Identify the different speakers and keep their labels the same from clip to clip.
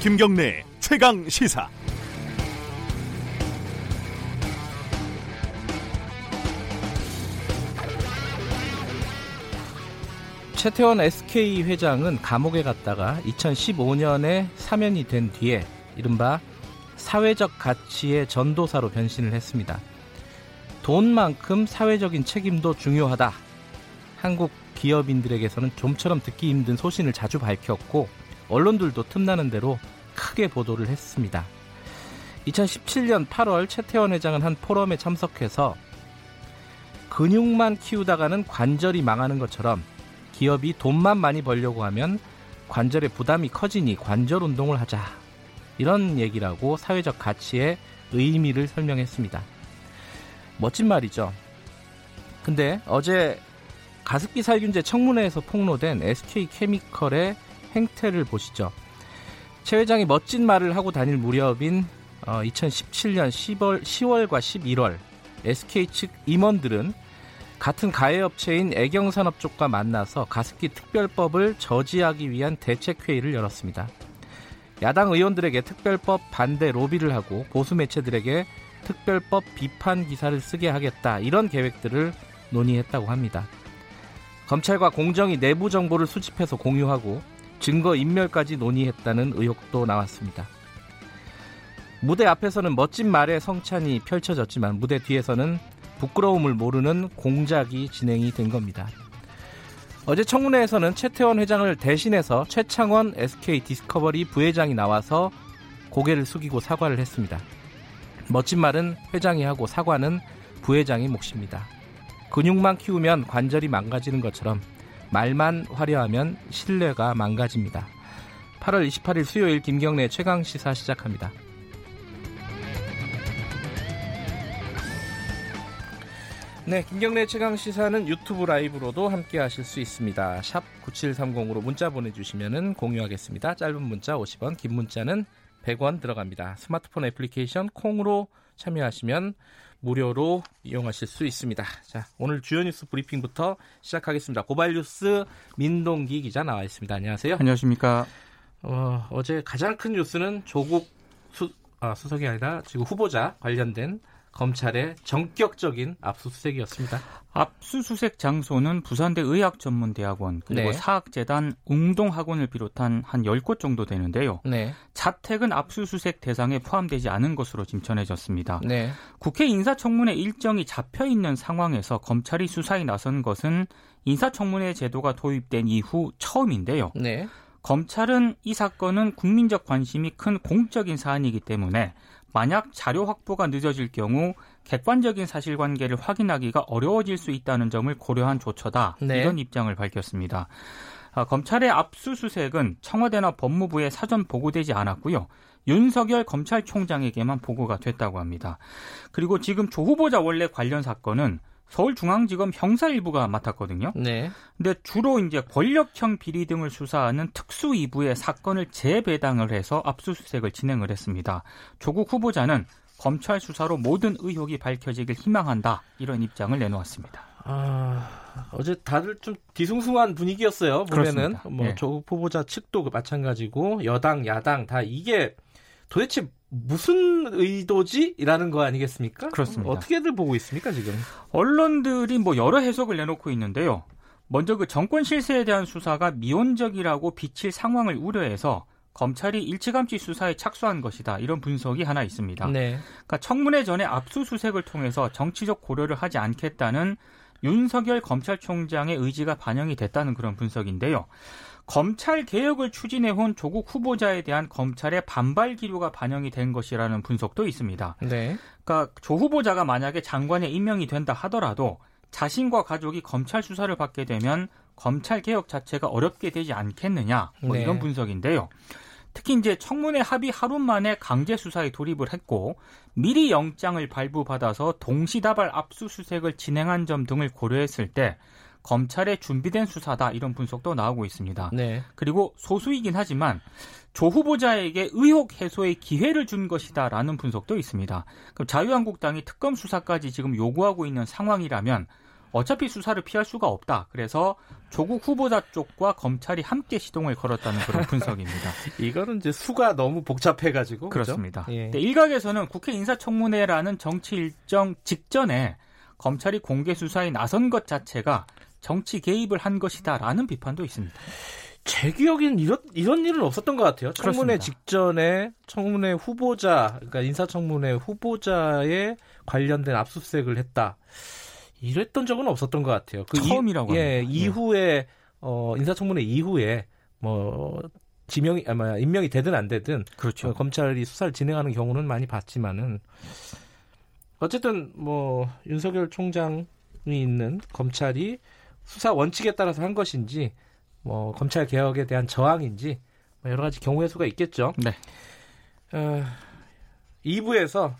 Speaker 1: 김경래 최강 시사.
Speaker 2: 최태원 SK 회장은 감옥에 갔다가 2015년에 사면이 된 뒤에 이른바 사회적 가치의 전도사로 변신을 했습니다. 돈만큼 사회적인 책임도 중요하다. 한국 기업인들에게서는 좀처럼 듣기 힘든 소신을 자주 밝혔고 언론들도 틈나는 대로 크게 보도를 했습니다. 2017년 8월 최태원 회장은 한 포럼에 참석해서 근육만 키우다가는 관절이 망하는 것처럼 기업이 돈만 많이 벌려고 하면 관절의 부담이 커지니 관절 운동을 하자. 이런 얘기라고 사회적 가치의 의미를 설명했습니다. 멋진 말이죠. 근데 어제 가습기 살균제 청문회에서 폭로된 SK 케미컬의 행태를 보시죠. 최 회장이 멋진 말을 하고 다닐 무렵인 2017년 10월, 10월과 11월 SK 측 임원들은 같은 가해업체인 애경산업 쪽과 만나서 가습기 특별법을 저지하기 위한 대책회의를 열었습니다. 야당 의원들에게 특별법 반대 로비를 하고 보수 매체들에게 특별법 비판 기사를 쓰게 하겠다 이런 계획들을 논의했다고 합니다. 검찰과 공정이 내부 정보를 수집해서 공유하고 증거 인멸까지 논의했다는 의혹도 나왔습니다. 무대 앞에서는 멋진 말의 성찬이 펼쳐졌지만 무대 뒤에서는 부끄러움을 모르는 공작이 진행이 된 겁니다. 어제 청문회에서는 최태원 회장을 대신해서 최창원 SK 디스커버리 부회장이 나와서 고개를 숙이고 사과를 했습니다. 멋진 말은 회장이 하고 사과는 부회장의 몫입니다. 근육만 키우면 관절이 망가지는 것처럼 말만 화려하면 신뢰가 망가집니다. 8월 28일 수요일 김경래 최강 시사 시작합니다. 네, 김경래 최강 시사는 유튜브 라이브로도 함께 하실 수 있습니다. 샵 9730으로 문자 보내 주시면 공유하겠습니다. 짧은 문자 50원, 긴 문자는 100원 들어갑니다. 스마트폰 애플리케이션 콩으로 참여하시면 무료로 이용하실 수 있습니다. 자, 오늘 주요 뉴스 브리핑부터 시작하겠습니다. 고발뉴스 민동기 기자 나와 있습니다. 안녕하세요.
Speaker 3: 안녕하십니까.
Speaker 2: 어, 어제 가장 큰 뉴스는 조국 수, 아, 수석이 아니라 지금 후보자 관련된 검찰의 전격적인 압수수색이었습니다.
Speaker 3: 압수수색 장소는 부산대 의학전문대학원 그리고 네. 사학재단 웅동학원을 비롯한 한 10곳 정도 되는데요. 네. 자택은 압수수색 대상에 포함되지 않은 것으로 지금 전해졌습니다. 네. 국회 인사청문회 일정이 잡혀 있는 상황에서 검찰이 수사에 나선 것은 인사청문회 제도가 도입된 이후 처음인데요. 네. 검찰은 이 사건은 국민적 관심이 큰 공적인 사안이기 때문에 만약 자료 확보가 늦어질 경우 객관적인 사실관계를 확인하기가 어려워질 수 있다는 점을 고려한 조처다. 네. 이런 입장을 밝혔습니다. 아, 검찰의 압수수색은 청와대나 법무부에 사전 보고되지 않았고요. 윤석열 검찰총장에게만 보고가 됐다고 합니다. 그리고 지금 조 후보자 원래 관련 사건은 서울중앙지검 형사일부가 맡았거든요. 네. 근데 주로 이제 권력형 비리 등을 수사하는 특수 2부의 사건을 재배당을 해서 압수수색을 진행을 했습니다. 조국 후보자는 검찰 수사로 모든 의혹이 밝혀지길 희망한다 이런 입장을 내놓았습니다.
Speaker 2: 아, 어제 다들 좀 뒤숭숭한 분위기였어요. 보면은 뭐 네. 조국 후보자 측도 마찬가지고 여당 야당 다 이게 도대체 무슨 의도지? 라는 거 아니겠습니까?
Speaker 3: 그렇습니다.
Speaker 2: 어떻게들 보고 있습니까, 지금?
Speaker 3: 언론들이 뭐 여러 해석을 내놓고 있는데요. 먼저 그 정권 실세에 대한 수사가 미온적이라고 비칠 상황을 우려해서 검찰이 일찌감치 수사에 착수한 것이다. 이런 분석이 하나 있습니다. 네. 그러니까 청문회 전에 압수수색을 통해서 정치적 고려를 하지 않겠다는 윤석열 검찰총장의 의지가 반영이 됐다는 그런 분석인데요. 검찰 개혁을 추진해온 조국 후보자에 대한 검찰의 반발 기류가 반영이 된 것이라는 분석도 있습니다. 네. 그러니까 조 후보자가 만약에 장관에 임명이 된다 하더라도 자신과 가족이 검찰 수사를 받게 되면 검찰 개혁 자체가 어렵게 되지 않겠느냐 뭐 네. 이런 분석인데요. 특히 이제 청문회 합의 하루 만에 강제 수사에 돌입을 했고 미리 영장을 발부받아서 동시다발 압수수색을 진행한 점 등을 고려했을 때 검찰의 준비된 수사다 이런 분석도 나오고 있습니다. 네. 그리고 소수이긴 하지만 조 후보자에게 의혹 해소의 기회를 준 것이다라는 분석도 있습니다. 그럼 자유한국당이 특검 수사까지 지금 요구하고 있는 상황이라면 어차피 수사를 피할 수가 없다. 그래서 조국 후보자 쪽과 검찰이 함께 시동을 걸었다는 그런 분석입니다.
Speaker 2: 이거는 이제 수가 너무 복잡해가지고
Speaker 3: 그렇습니다. 예. 일각에서는 국회 인사청문회라는 정치 일정 직전에 검찰이 공개 수사에 나선 것 자체가 정치 개입을 한 것이다라는 비판도 있습니다.
Speaker 2: 제 기억에는 이런 이런 일은 없었던 것 같아요. 청문회 그렇습니다. 직전에 청문회 후보자, 그러니까 인사청문회 후보자에 관련된 압수수색을 했다. 이랬던 적은 없었던 것 같아요.
Speaker 3: 그 처음이라고.
Speaker 2: 이, 예, 이후에 어, 인사청문회 이후에 뭐 지명이 아마 임명이 되든 안 되든 그렇죠. 어, 검찰이 수사를 진행하는 경우는 많이 봤지만은 어쨌든 뭐 윤석열 총장이 있는 검찰이 수사 원칙에 따라서 한 것인지 뭐 검찰 개혁에 대한 저항인지 뭐 여러 가지 경우의 수가 있겠죠. 네. 어, 2부에서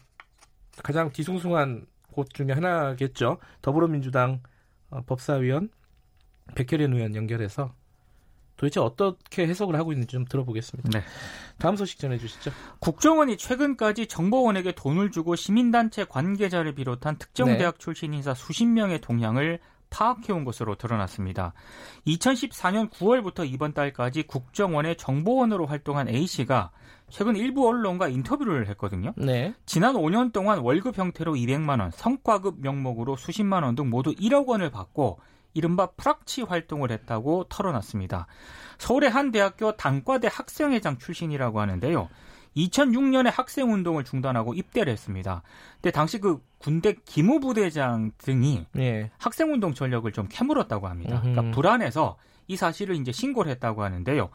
Speaker 2: 가장 뒤숭숭한 곳 중에 하나겠죠. 더불어민주당 어, 법사위원 백혜련 의원 연결해서 도대체 어떻게 해석을 하고 있는지 좀 들어보겠습니다. 네. 다음 소식 전해주시죠.
Speaker 3: 국정원이 최근까지 정보원에게 돈을 주고 시민단체 관계자를 비롯한 특정 네. 대학 출신 인사 수십 명의 동향을 파악해온 것으로 드러났습니다. 2014년 9월부터 이번 달까지 국정원의 정보원으로 활동한 A씨가 최근 일부 언론과 인터뷰를 했거든요. 네. 지난 5년 동안 월급 형태로 200만 원, 성과급 명목으로 수십만 원 등 모두 1억 원을 받고 이른바 프락치 활동을 했다고 털어놨습니다. 서울의 한 대학교 단과대 학생회장 출신이라고 하는데요. 2006년에 학생 운동을 중단하고 입대를 했습니다. 근데 당시 그 군대 기무부대장 등이 예. 학생 운동 전력을 좀 캐물었다고 합니다. 그러니까 불안해서 이 사실을 이제 신고를 했다고 하는데요.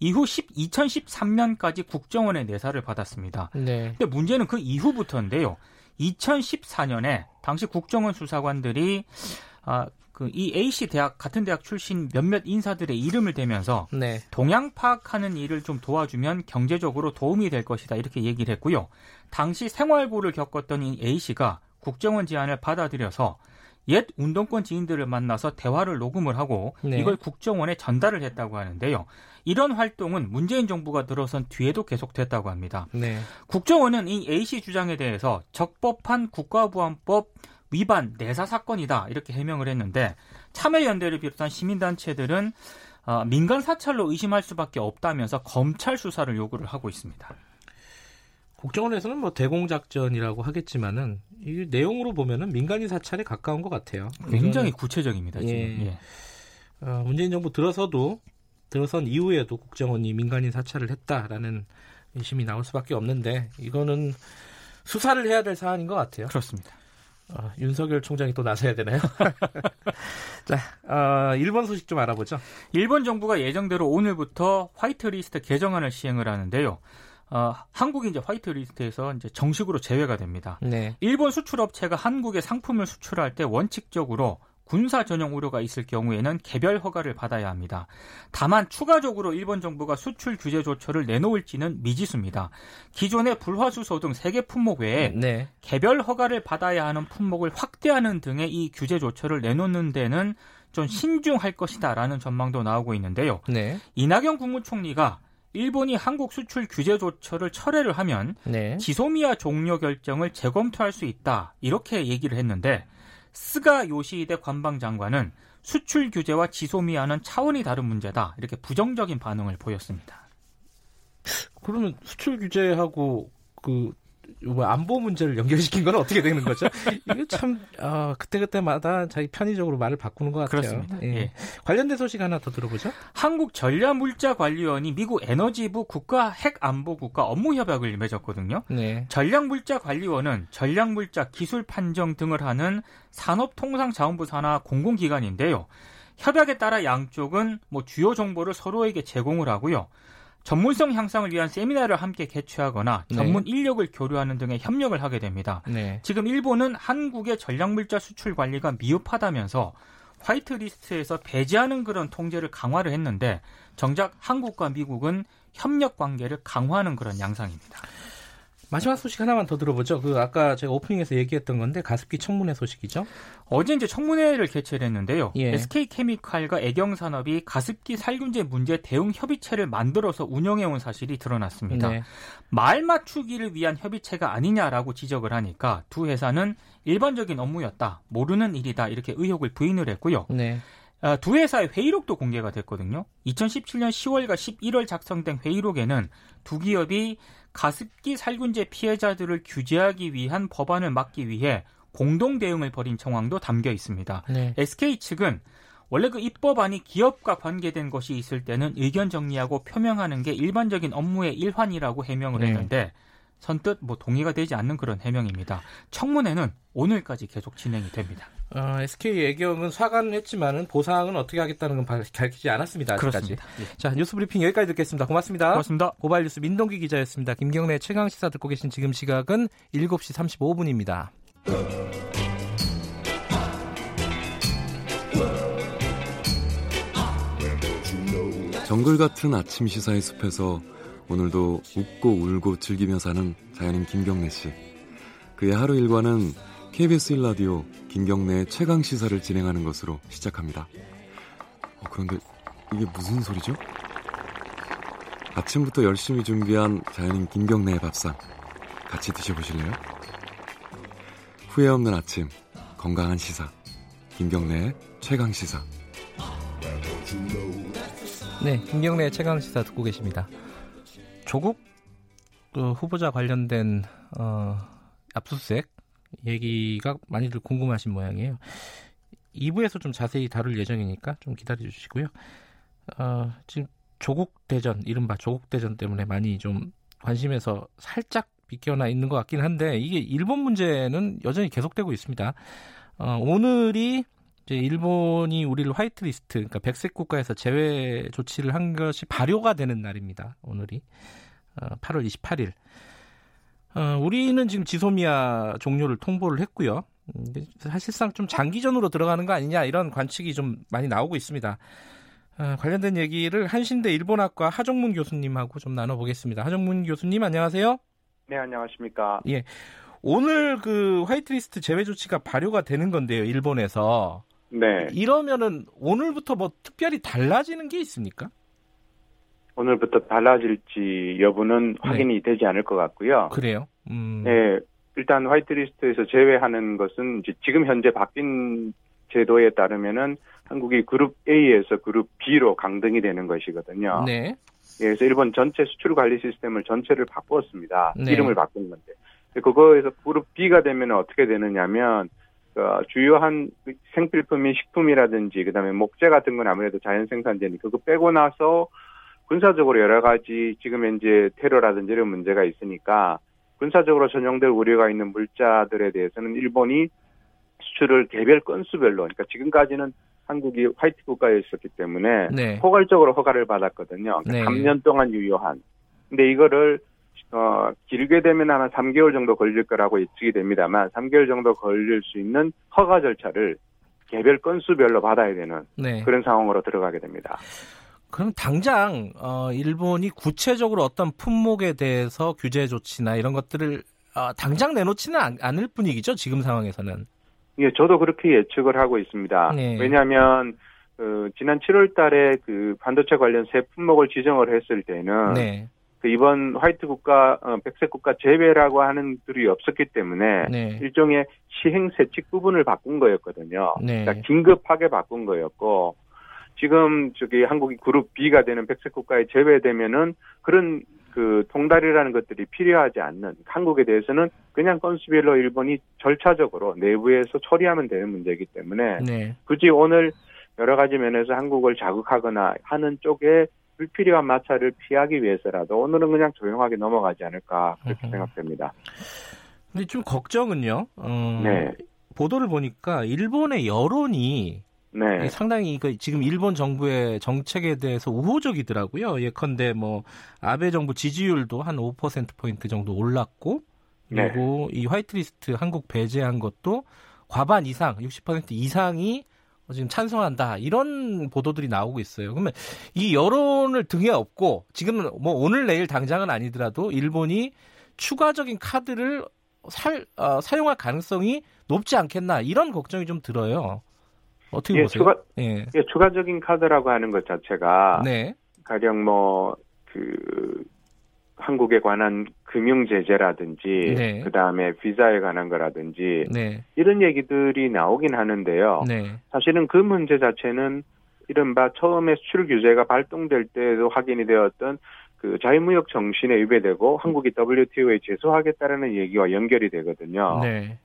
Speaker 3: 이후 10, 2013년까지 국정원의 내사를 받았습니다. 네. 근데 문제는 그 이후부터인데요. 2014년에 당시 국정원 수사관들이 아, 그 이 A씨 대학 같은 대학 출신 몇몇 인사들의 이름을 대면서 네. 동향 파악하는 일을 좀 도와주면 경제적으로 도움이 될 것이다 이렇게 얘기를 했고요. 당시 생활고를 겪었던 이 A씨가 국정원 제안을 받아들여서 옛 운동권 지인들을 만나서 대화를 녹음을 하고 네. 이걸 국정원에 전달을 했다고 하는데요. 이런 활동은 문재인 정부가 들어선 뒤에도 계속됐다고 합니다. 네. 국정원은 이 A씨 주장에 대해서 적법한 국가보안법 위반 내사 사건이다 이렇게 해명을 했는데 참여연대를 비롯한 시민단체들은 어, 민간 사찰로 의심할 수밖에 없다면서 검찰 수사를 요구를 하고 있습니다.
Speaker 2: 국정원에서는 뭐 대공작전이라고 하겠지만은 이 내용으로 보면은 민간인 사찰에 가까운 것 같아요.
Speaker 3: 굉장히 구체적입니다. 지금. 예. 예.
Speaker 2: 어, 문재인 정부 들어서도 들어선 이후에도 국정원이 민간인 사찰을 했다라는 의심이 나올 수밖에 없는데 이거는 수사를 해야 될 사안인 것 같아요.
Speaker 3: 그렇습니다.
Speaker 2: 어, 윤석열 총장이 또 나서야 되나요? 자, 어, 일본 소식 좀 알아보죠.
Speaker 3: 일본 정부가 예정대로 오늘부터 화이트리스트 개정안을 시행을 하는데요. 어, 한국이 이제 화이트리스트에서 이제 정식으로 제외가 됩니다. 네. 일본 수출업체가 한국에 상품을 수출할 때 원칙적으로 군사 전용 우려가 있을 경우에는 개별 허가를 받아야 합니다. 다만 추가적으로 일본 정부가 수출 규제 조처를 내놓을지는 미지수입니다. 기존의 불화수소 등 세 개 품목 외에 네. 개별 허가를 받아야 하는 품목을 확대하는 등의 이 규제 조처를 내놓는 데는 좀 신중할 것이다라는 전망도 나오고 있는데요. 네. 이낙연 국무총리가 일본이 한국 수출 규제 조처를 철회를 하면 네. 지소미아 종료 결정을 재검토할 수 있다 이렇게 얘기를 했는데 스가 요시히데 관방장관은 수출 규제와 지소미아는 차원이 다른 문제다. 이렇게 부정적인 반응을 보였습니다.
Speaker 2: 그러면 수출 규제하고 그뭐 안보 문제를 연결시킨 건 어떻게 되는 거죠? 이게 참 어, 그때그때마다 자기 편의적으로 말을 바꾸는 것 같아요.
Speaker 3: 그렇습니다. 예. 예.
Speaker 2: 관련된 소식 하나 더 들어보죠.
Speaker 3: 한국 전략물자관리원이 미국 에너지부 국가 핵안보국가 업무협약을 맺었거든요. 네. 전략물자관리원은 전략물자 기술 판정 등을 하는 산업통상자원부 산하 공공기관인데요. 협약에 따라 양쪽은 뭐 주요 정보를 서로에게 제공을 하고요. 전문성 향상을 위한 세미나를 함께 개최하거나 네. 전문 네. 인력을 교류하는 등의 협력을 하게 됩니다. 네. 지금 일본은 한국의 전략물자 수출 관리가 미흡하다면서 화이트리스트에서 배제하는 그런 통제를 강화를 했는데 정작 한국과 미국은 협력 관계를 강화하는 그런 양상입니다.
Speaker 2: 마지막 소식 하나만 더 들어보죠. 그 아까 제가 오프닝에서 얘기했던 건데 가습기 청문회 소식이죠.
Speaker 3: 어제 이제 청문회를 개최를 했는데요. 예. SK케미칼과 애경산업이 가습기 살균제 문제 대응 협의체를 만들어서 운영해 온 사실이 드러났습니다. 네. 말 맞추기를 위한 협의체가 아니냐라고 지적을 하니까 두 회사는 일반적인 업무였다. 모르는 일이다. 이렇게 의혹을 부인을 했고요. 네. 아, 두 회사의 회의록도 공개가 됐거든요. 2017년 10월과 11월 작성된 회의록에는 두 기업이 가습기 살균제 피해자들을 규제하기 위한 법안을 막기 위해 공동 대응을 벌인 정황도 담겨 있습니다. 네. SK 측은 원래 그 입법안이 기업과 관계된 것이 있을 때는 의견 정리하고 표명하는 게 일반적인 업무의 일환이라고 해명을 네. 했는데 선뜻 뭐 동의가 되지 않는 그런 해명입니다. 청문회는 오늘까지 계속 진행이 됩니다.
Speaker 2: 어, SK 예경은 사과는 했지만은 보상은 어떻게 하겠다는 건 밝히지 않았습니다. 아직까지. 예. 자 뉴스 브리핑 여기까지 듣겠습니다. 고맙습니다.
Speaker 3: 고맙습니다.
Speaker 2: 고발 뉴스 민동기 기자였습니다. 김경래 최강 시사 듣고 계신 지금 시각은 7시 35분입니다.
Speaker 4: 정글 같은 아침 시사의 숲에서 오늘도 웃고 울고 즐기며 사는 자연인 김경래 씨. 그의 하루 일과는 KBS 1라디오 김경래의 최강 시사를 진행하는 것으로 시작합니다. 어, 그런데 이게 무슨 소리죠? 아침부터 열심히 준비한 자연인 김경래의 밥상 같이 드셔보실래요? 후회 없는 아침 건강한 시사 김경래의 최강 시사
Speaker 2: 네, 김경래 최강 시사 듣고 계십니다. 조국 그 후보자 관련된 어, 압수수색 얘기가 많이들 궁금하신 모양이에요. 2부에서 좀 자세히 다룰 예정이니까 좀 기다려 주시고요. 어, 지금 조국 대전, 이른바 조국 대전 때문에 많이 좀 관심에서 살짝 비껴나 있는 것 같긴 한데 이게 일본 문제는 여전히 계속되고 있습니다. 어, 오늘이 이제 일본이 우리를 화이트리스트, 그러니까 백색 국가에서 제외 조치를 한 것이 발효가 되는 날입니다. 오늘이 어, 8월 28일. 어, 우리는 지금 지소미아 종료를 통보를 했고요. 음, 사실상 좀 장기전으로 들어가는 거 아니냐 이런 관측이 좀 많이 나오고 있습니다. 어, 관련된 얘기를 한신대 일본학과 하정문 교수님하고 좀 나눠보겠습니다. 하정문 교수님 안녕하세요.
Speaker 5: 네 안녕하십니까.
Speaker 2: 예. 오늘 그 화이트리스트 제외 조치가 발효가 되는 건데요, 일본에서. 네. 이러면은 오늘부터 뭐 특별히 달라지는 게 있습니까?
Speaker 5: 오늘부터 달라질지 여부는 네. 확인이 되지 않을 것 같고요.
Speaker 2: 그래요?
Speaker 5: 음. 네. 일단 화이트리스트에서 제외하는 것은 이제 지금 현재 바뀐 제도에 따르면은 한국이 그룹 A에서 그룹 B로 강등이 되는 것이거든요. 네. 예, 그래서 일본 전체 수출 관리 시스템을 전체를 바꾸었습니다. 네. 이름을 바꾼 건데. 그거에서 그룹 B가 되면 어떻게 되느냐면 그 주요한 생필품인 식품이라든지 그다음에 목재 같은 건 아무래도 자연 생산되니 그거 빼고 나서 군사적으로 여러 가지 지금 현재 테러라든지 이런 문제가 있으니까 군사적으로 전용될 우려가 있는 물자들에 대해서는 일본이 수출을 개별 건수별로 그러니까 지금까지는 한국이 화이트 국가에 있었기 때문에 네. 포괄적으로 허가를 받았거든요. 그러니까 네. 3년 동안 유효한. 근데 이거를 어, 길게 되면 아마 3개월 정도 걸릴 거라고 예측이 됩니다만 3개월 정도 걸릴 수 있는 허가 절차를 개별 건수별로 받아야 되는 네. 그런 상황으로 들어가게 됩니다.
Speaker 2: 그럼 당장 어, 일본이 구체적으로 어떤 품목에 대해서 규제 조치나 이런 것들을 어, 당장 내놓지는 않, 않을 분위기죠 지금 상황에서는.
Speaker 5: 예, 저도 그렇게 예측을 하고 있습니다. 네. 왜냐하면 어, 지난 7월달에 그 반도체 관련 새 품목을 지정을 했을 때는 네. 그 이번 화이트 국가, 어, 백색 국가 제외라고 하는 들이 없었기 때문에 네. 일종의 시행 세칙 부분을 바꾼 거였거든요. 네. 그러니까 긴급하게 바꾼 거였고 지금 저기 한국이 그룹 B가 되는 백색 국가에 제외되면은 그런 그 통달이라는 것들이 필요하지 않는 한국에 대해서는 그냥 건수별로 일본이 절차적으로 내부에서 처리하면 되는 문제이기 때문에 네. 굳이 오늘 여러 가지 면에서 한국을 자극하거나 하는 쪽에 불필요한 마찰을 피하기 위해서라도 오늘은 그냥 조용하게 넘어가지 않을까 그렇게 으흠. 생각됩니다.
Speaker 2: 근데 좀 걱정은요. 어, 네. 보도를 보니까 일본의 여론이 네. 상당히 그 지금 일본 정부의 정책에 대해서 우호적이더라고요. 예컨대 뭐 아베 정부 지지율도 한 5% 포인트 정도 올랐고 그리고 네. 이 화이트리스트 한국 배제한 것도 과반 이상, 60% 이상이 지금 찬성한다 이런 보도들이 나오고 있어요. 그러면 이 여론을 등에 업고 지금 뭐 오늘 내일 당장은 아니더라도 일본이 추가적인 카드를 살, 어, 사용할 가능성이 높지 않겠나 이런 걱정이 좀 들어요. 어떻게 예, 보세요?
Speaker 5: 추가, 예. 예, 추가적인 카드라고 하는 것 자체가 네. 가령 뭐 그 한국에 관한 금융 제재라든지 네. 그다음에 비자에 관한 거라든지 네. 이런 얘기들이 나오긴 하는데요. 네. 사실은 그 문제 자체는 이른바 처음에 수출 규제가 발동될 때도 확인이 되었던 그 자유무역 정신에 위배되고 한국이 WTO에 제소하겠다라는 얘기와 연결이 되거든요. 네.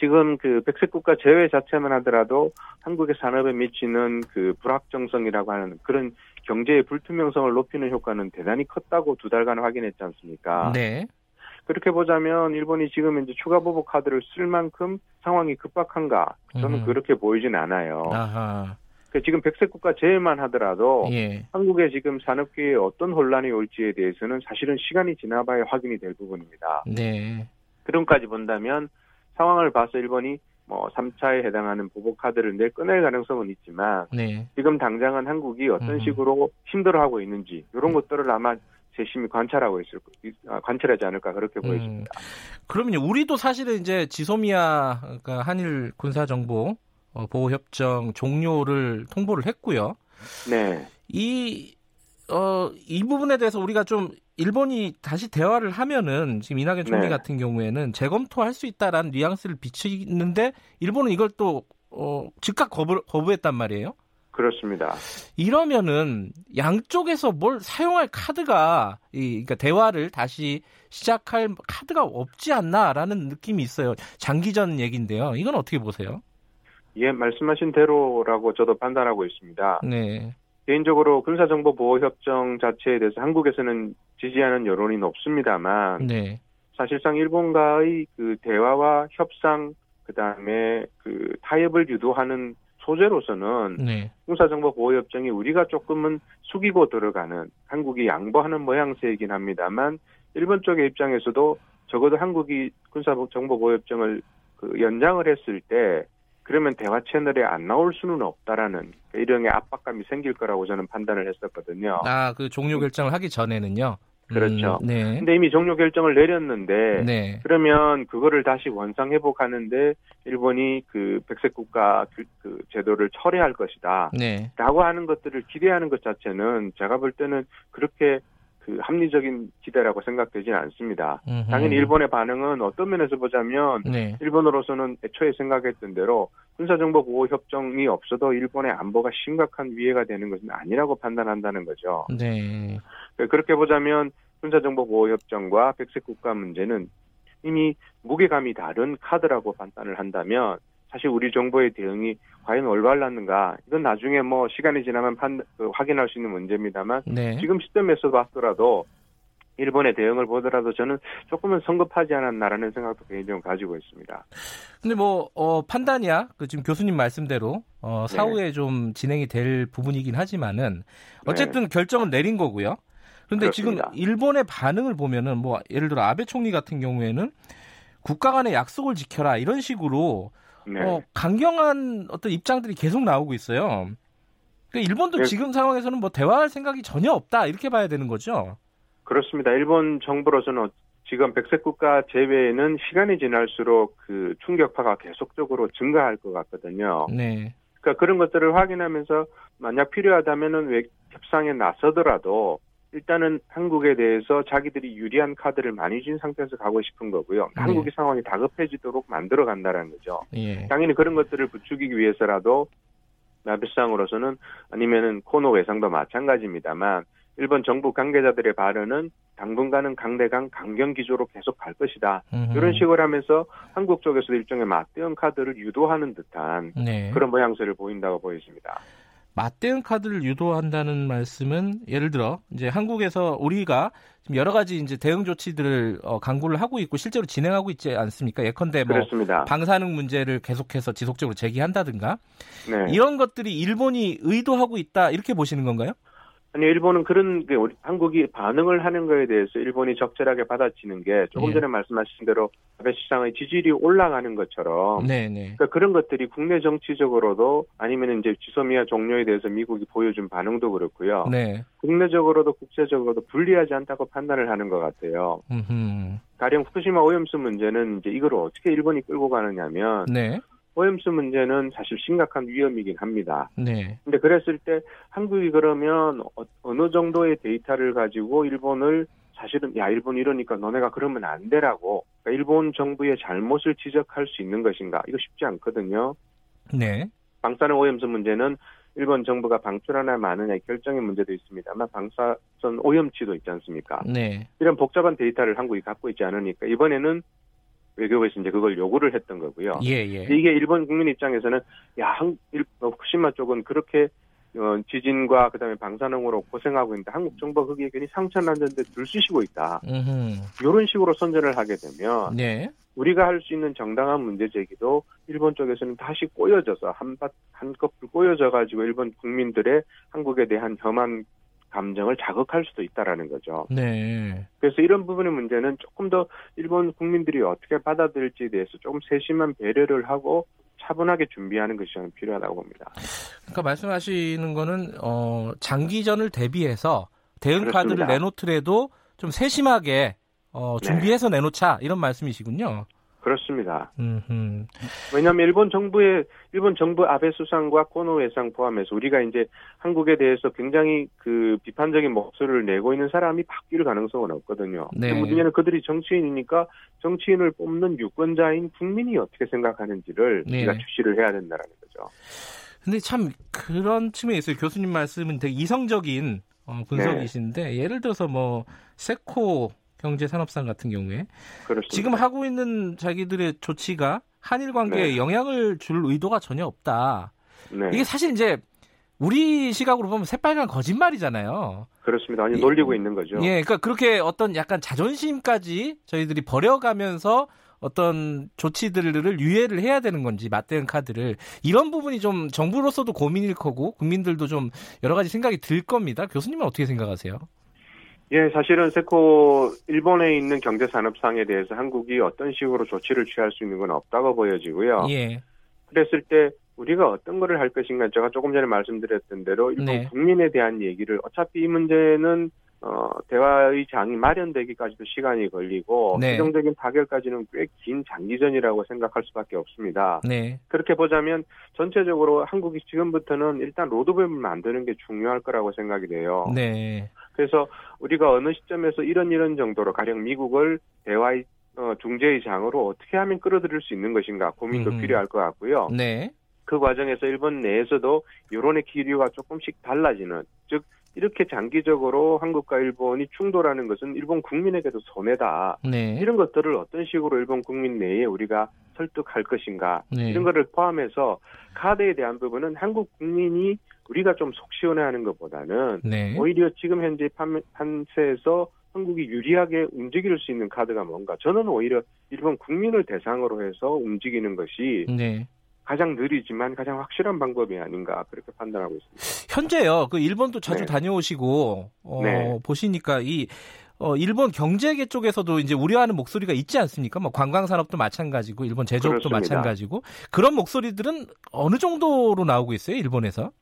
Speaker 5: 지금 그 백색 국가 제외 자체만 하더라도 한국의 산업에 미치는 그 불확정성이라고 하는 그런 경제의 불투명성을 높이는 효과는 대단히 컸다고 두 달간 확인했지 않습니까? 네. 그렇게 보자면 일본이 지금 이제 추가 보복 카드를 쓸 만큼 상황이 급박한가? 저는 음. 그렇게 보이진 않아요. 아하. 그 지금 백색 국가 제외만 하더라도 예. 한국의 지금 산업계에 어떤 혼란이 올지에 대해서는 사실은 시간이 지나봐야 확인이 될 부분입니다. 네. 그런까지 본다면 상황을 봐서 일본이 뭐 3차에 해당하는 보복 카드를 내 꺼낼 가능성은 있지만 네. 지금 당장은 한국이 어떤 음. 식으로 힘들어하고 있는지 이런 것들을 아마 재심히 관찰하고 있을 아, 관찰하지 않을까 그렇게 음. 보여집니다.
Speaker 2: 그러면 우리도 사실은 이제 지소미아 그러니까 한일 군사 정보 어, 보호 협정 종료를 통보를 했고요. 네. 이 어, 이 부분에 대해서 우리가 좀 일본이 다시 대화를 하면은 지금 이낙연 총리 네. 같은 경우에는 재검토할 수 있다라는 뉘앙스를 비치는데 일본은 이걸 또 어, 즉각 거부, 거부했단 말이에요.
Speaker 5: 그렇습니다.
Speaker 2: 이러면은 양쪽에서 뭘 사용할 카드가 이 그러니까 대화를 다시 시작할 카드가 없지 않나라는 느낌이 있어요. 장기전 얘기인데요. 이건 어떻게 보세요?
Speaker 5: 예, 말씀하신 대로라고 저도 판단하고 있습니다. 네. 개인적으로 군사정보보호협정 자체에 대해서 한국에서는 지지하는 여론이 높습니다만 네. 사실상 일본과의 그 대화와 협상 그다음에 그 타협을 유도하는 소재로서는 네. 군사정보보호협정이 우리가 조금은 숙이고 들어가는 한국이 양보하는 모양새이긴 합니다만 일본 쪽의 입장에서도 적어도 한국이 군사정보보호협정을 그 연장을 했을 때 그러면 대화 채널에 안 나올 수는 없다라는 일련의 압박감이 생길 거라고 저는 판단을 했었거든요.
Speaker 2: 아, 그 종료 결정을 하기 전에는요?
Speaker 5: 그렇죠. 음, 네. 근데 이미 종료 결정을 내렸는데 네. 그러면 그거를 다시 원상 회복하는데 일본이 그 백색 국가 그, 그 제도를 철회할 것이다. 네. 라고 하는 것들을 기대하는 것 자체는 제가 볼 때는 그렇게 그 합리적인 기대라고 생각되지는 않습니다. 음흠. 당연히 일본의 반응은 어떤 면에서 보자면 네. 일본으로서는 애초에 생각했던 대로 군사정보 보호 협정이 없어도 일본의 안보가 심각한 위해가 되는 것은 아니라고 판단한다는 거죠. 네. 네 그렇게 보자면 군사정보 보호 협정과 백색 국가 문제는 이미 무게감이 다른 카드라고 판단을 한다면 사실 우리 정부의 대응이 과연 올바랐는가 이건 나중에 뭐 시간이 지나면 판, 그, 확인할 수 있는 문제입니다만 네. 지금 시점에서 봤더라도 일본의 대응을 보더라도 저는 조금은 성급하지 않았나라는 생각도 개인적으로 가지고 있습니다.
Speaker 2: 근데 뭐 어, 판단이야 그 지금 교수님 말씀대로 어, 네. 사후에 네. 좀 진행이 될 부분이긴 하지만은 어쨌든 네. 결정을 내린 거고요. 그런데 지금 일본의 반응을 보면은 뭐 예를 들어 아베 총리 같은 경우에는 국가 간의 약속을 지켜라 이런 식으로 네. 어, 강경한 어떤 입장들이 계속 나오고 있어요. 그러니까 일본도 네. 지금 상황에서는 뭐 대화할 생각이 전혀 없다 이렇게 봐야 되는 거죠.
Speaker 5: 그렇습니다. 일본 정부로서는 지금 백색 국가 제외에는 시간이 지날수록 그 충격파가 계속적으로 증가할 것 같거든요. 네. 그러니까 그런 것들을 확인하면서 만약 필요하다면은 왜 협상에 나서더라도 일단은 한국에 대해서 자기들이 유리한 카드를 많이 준 상태에서 가고 싶은 거고요. 네. 한국의 상황이 다급해지도록 만들어 간다는 거죠. 예. 당연히 그런 것들을 부추기기 위해서라도 나비상으로서는 아니면은 코노 외상도 마찬가지입니다만 일본 정부 관계자들의 발언은 당분간은 강대강 강경 기조로 계속 갈 것이다. 음흠. 이런 식으로 하면서 한국 쪽에서도 일종의 맞대응 카드를 유도하는 듯한 네. 그런 모양새를 보인다고 보여집니다.
Speaker 2: 맞대응 카드를 유도한다는 말씀은 예를 들어 이제 한국에서 우리가 지금 여러 가지 이제 대응 조치들을 어, 강구를 하고 있고 실제로 진행하고 있지 않습니까? 예컨대 뭐 그렇습니다. 방사능 문제를 계속해서 지속적으로 제기한다든가 네. 이런 것들이 일본이 의도하고 있다 이렇게 보시는 건가요?
Speaker 5: 아니 일본은 그런 게 우리 한국이 반응을 하는 거에 대해서 일본이 적절하게 받아치는 게 조금 예. 전에 말씀하신 대로 아베 시장의 지지율이 올라가는 것처럼 네네. 네. 그러니까 그런 것들이 국내 정치적으로도 아니면 이제 지소미아 종료에 대해서 미국이 보여준 반응도 그렇고요. 네. 국내적으로도 국제적으로도 불리하지 않다고 판단을 하는 것 같아요. 음흠. 가령 후쿠시마 오염수 문제는 이제 이걸 어떻게 일본이 끌고 가느냐면 네. 오염수 문제는 사실 심각한 위험이긴 합니다. 네. 근데 그랬을 때 한국이 그러면 어, 어느 정도의 데이터를 가지고 일본을 사실은 야 일본 이러니까 너네가 그러면 안 되라고 그러니까 일본 정부의 잘못을 지적할 수 있는 것인가 이거 쉽지 않거든요.
Speaker 2: 네.
Speaker 5: 방사능 오염수 문제는 일본 정부가 방출하나 마느냐 결정의 문제도 있습니다만 방사선 오염치도 있지 않습니까?
Speaker 2: 네.
Speaker 5: 이런 복잡한 데이터를 한국이 갖고 있지 않으니까 이번에는 외교부에서 이제 그걸 요구를 했던 거고요.
Speaker 2: 예, 예.
Speaker 5: 이게 일본 국민 입장에서는 야, 한, 일, 후쿠시마 어, 쪽은 그렇게 어, 지진과 그다음에 방사능으로 고생하고 있는데 한국 정부가 거기에 괜히 상처났는데 들쑤시고 있다. 이런 식으로 선전을 하게 되면
Speaker 2: 네.
Speaker 5: 우리가 할 수 있는 정당한 문제 제기도 일본 쪽에서는 다시 꼬여져서 한밭 한꺼풀 꼬여져 가지고 일본 국민들의 한국에 대한 혐한 감정을 자극할 수도 있다라는 거죠.
Speaker 2: 네.
Speaker 5: 그래서 이런 부분의 문제는 조금 더 일본 국민들이 어떻게 받아들일지에 대해서 조금 세심한 배려를 하고 차분하게 준비하는 것이 저는 필요하다고 봅니다.
Speaker 2: 그러니까 말씀하시는 거는 어, 장기전을 대비해서 대응 카드를 내놓더라도 좀 세심하게 어, 네. 준비해서 네. 내놓자 이런 말씀이시군요.
Speaker 5: 그렇습니다.
Speaker 2: 음흠.
Speaker 5: 왜냐하면 일본 정부의 일본 정부 아베 수상과 코노 외상 포함해서 우리가 이제 한국에 대해서 굉장히 그 비판적인 목소리를 내고 있는 사람이 바뀔 가능성은 없거든요.
Speaker 2: 네.
Speaker 5: 문제는 그들이 정치인이니까 정치인을 뽑는 유권자인 국민이 어떻게 생각하는지를 네. 우리가 주시를 해야 된다는 거죠.
Speaker 2: 근데 참 그런 측면에 있어요. 교수님 말씀은 되게 이성적인 어, 분석이신데 네. 예를 들어서 뭐 세코 경제산업상 같은 경우에
Speaker 5: 그렇습니다.
Speaker 2: 지금 하고 있는 자기들의 조치가 한일 관계에 네. 영향을 줄 의도가 전혀 없다.
Speaker 5: 네.
Speaker 2: 이게 사실 이제 우리 시각으로 보면 새빨간 거짓말이잖아요.
Speaker 5: 그렇습니다. 아니 놀리고 예, 있는 거죠.
Speaker 2: 예, 그러니까 그렇게 어떤 약간 자존심까지 저희들이 버려가면서 어떤 조치들을 유예를 해야 되는 건지 맞대응 카드를 이런 부분이 좀 정부로서도 고민일 거고 국민들도 좀 여러 가지 생각이 들 겁니다. 교수님은 어떻게 생각하세요?
Speaker 5: 예, 사실은 세코 일본에 있는 경제 산업상에 대해서 한국이 어떤 식으로 조치를 취할 수 있는 건 없다고 보여지고요.
Speaker 2: 예.
Speaker 5: 그랬을 때 우리가 어떤 거를 할 것인가 제가 조금 전에 말씀드렸던 대로 일본 네. 국민에 대한 얘기를 어차피 이 문제는 어, 대화의 장이 마련되기까지도 시간이 걸리고
Speaker 2: 네.
Speaker 5: 최종적인 타결까지는 꽤 긴 장기전이라고 생각할 수밖에 없습니다.
Speaker 2: 네.
Speaker 5: 그렇게 보자면 전체적으로 한국이 지금부터는 일단 로드맵을 만드는 게 중요할 거라고 생각이 돼요.
Speaker 2: 네.
Speaker 5: 그래서 우리가 어느 시점에서 이런 이런 정도로 가령 미국을 대화의 어, 중재의 장으로 어떻게 하면 끌어들일 수 있는 것인가 고민도 음. 필요할 것 같고요.
Speaker 2: 네.
Speaker 5: 그 과정에서 일본 내에서도 여론의 기류가 조금씩 달라지는 즉 이렇게 장기적으로 한국과 일본이 충돌하는 것은 일본 국민에게도 손해다.
Speaker 2: 네.
Speaker 5: 이런 것들을 어떤 식으로 일본 국민 내에 우리가 설득할 것인가
Speaker 2: 네.
Speaker 5: 이런 것을 포함해서 카드에 대한 부분은 한국 국민이 우리가 좀 속 시원해하는 것보다는
Speaker 2: 네.
Speaker 5: 오히려 지금 현재 판, 판세에서 한국이 유리하게 움직일 수 있는 카드가 뭔가 저는 오히려 일본 국민을 대상으로 해서 움직이는 것이
Speaker 2: 네.
Speaker 5: 가장 느리지만 가장 확실한 방법이 아닌가 그렇게 판단하고 있습니다.
Speaker 2: 현재요. 그 일본도 자주 네. 다녀오시고 어, 네. 보시니까 이 어, 일본 경제계 쪽에서도 이제 우려하는 목소리가 있지 않습니까? 뭐 관광 산업도 마찬가지고 일본 제조업도 그렇습니다. 마찬가지고 그런 목소리들은 어느 정도로 나오고 있어요, 일본에서?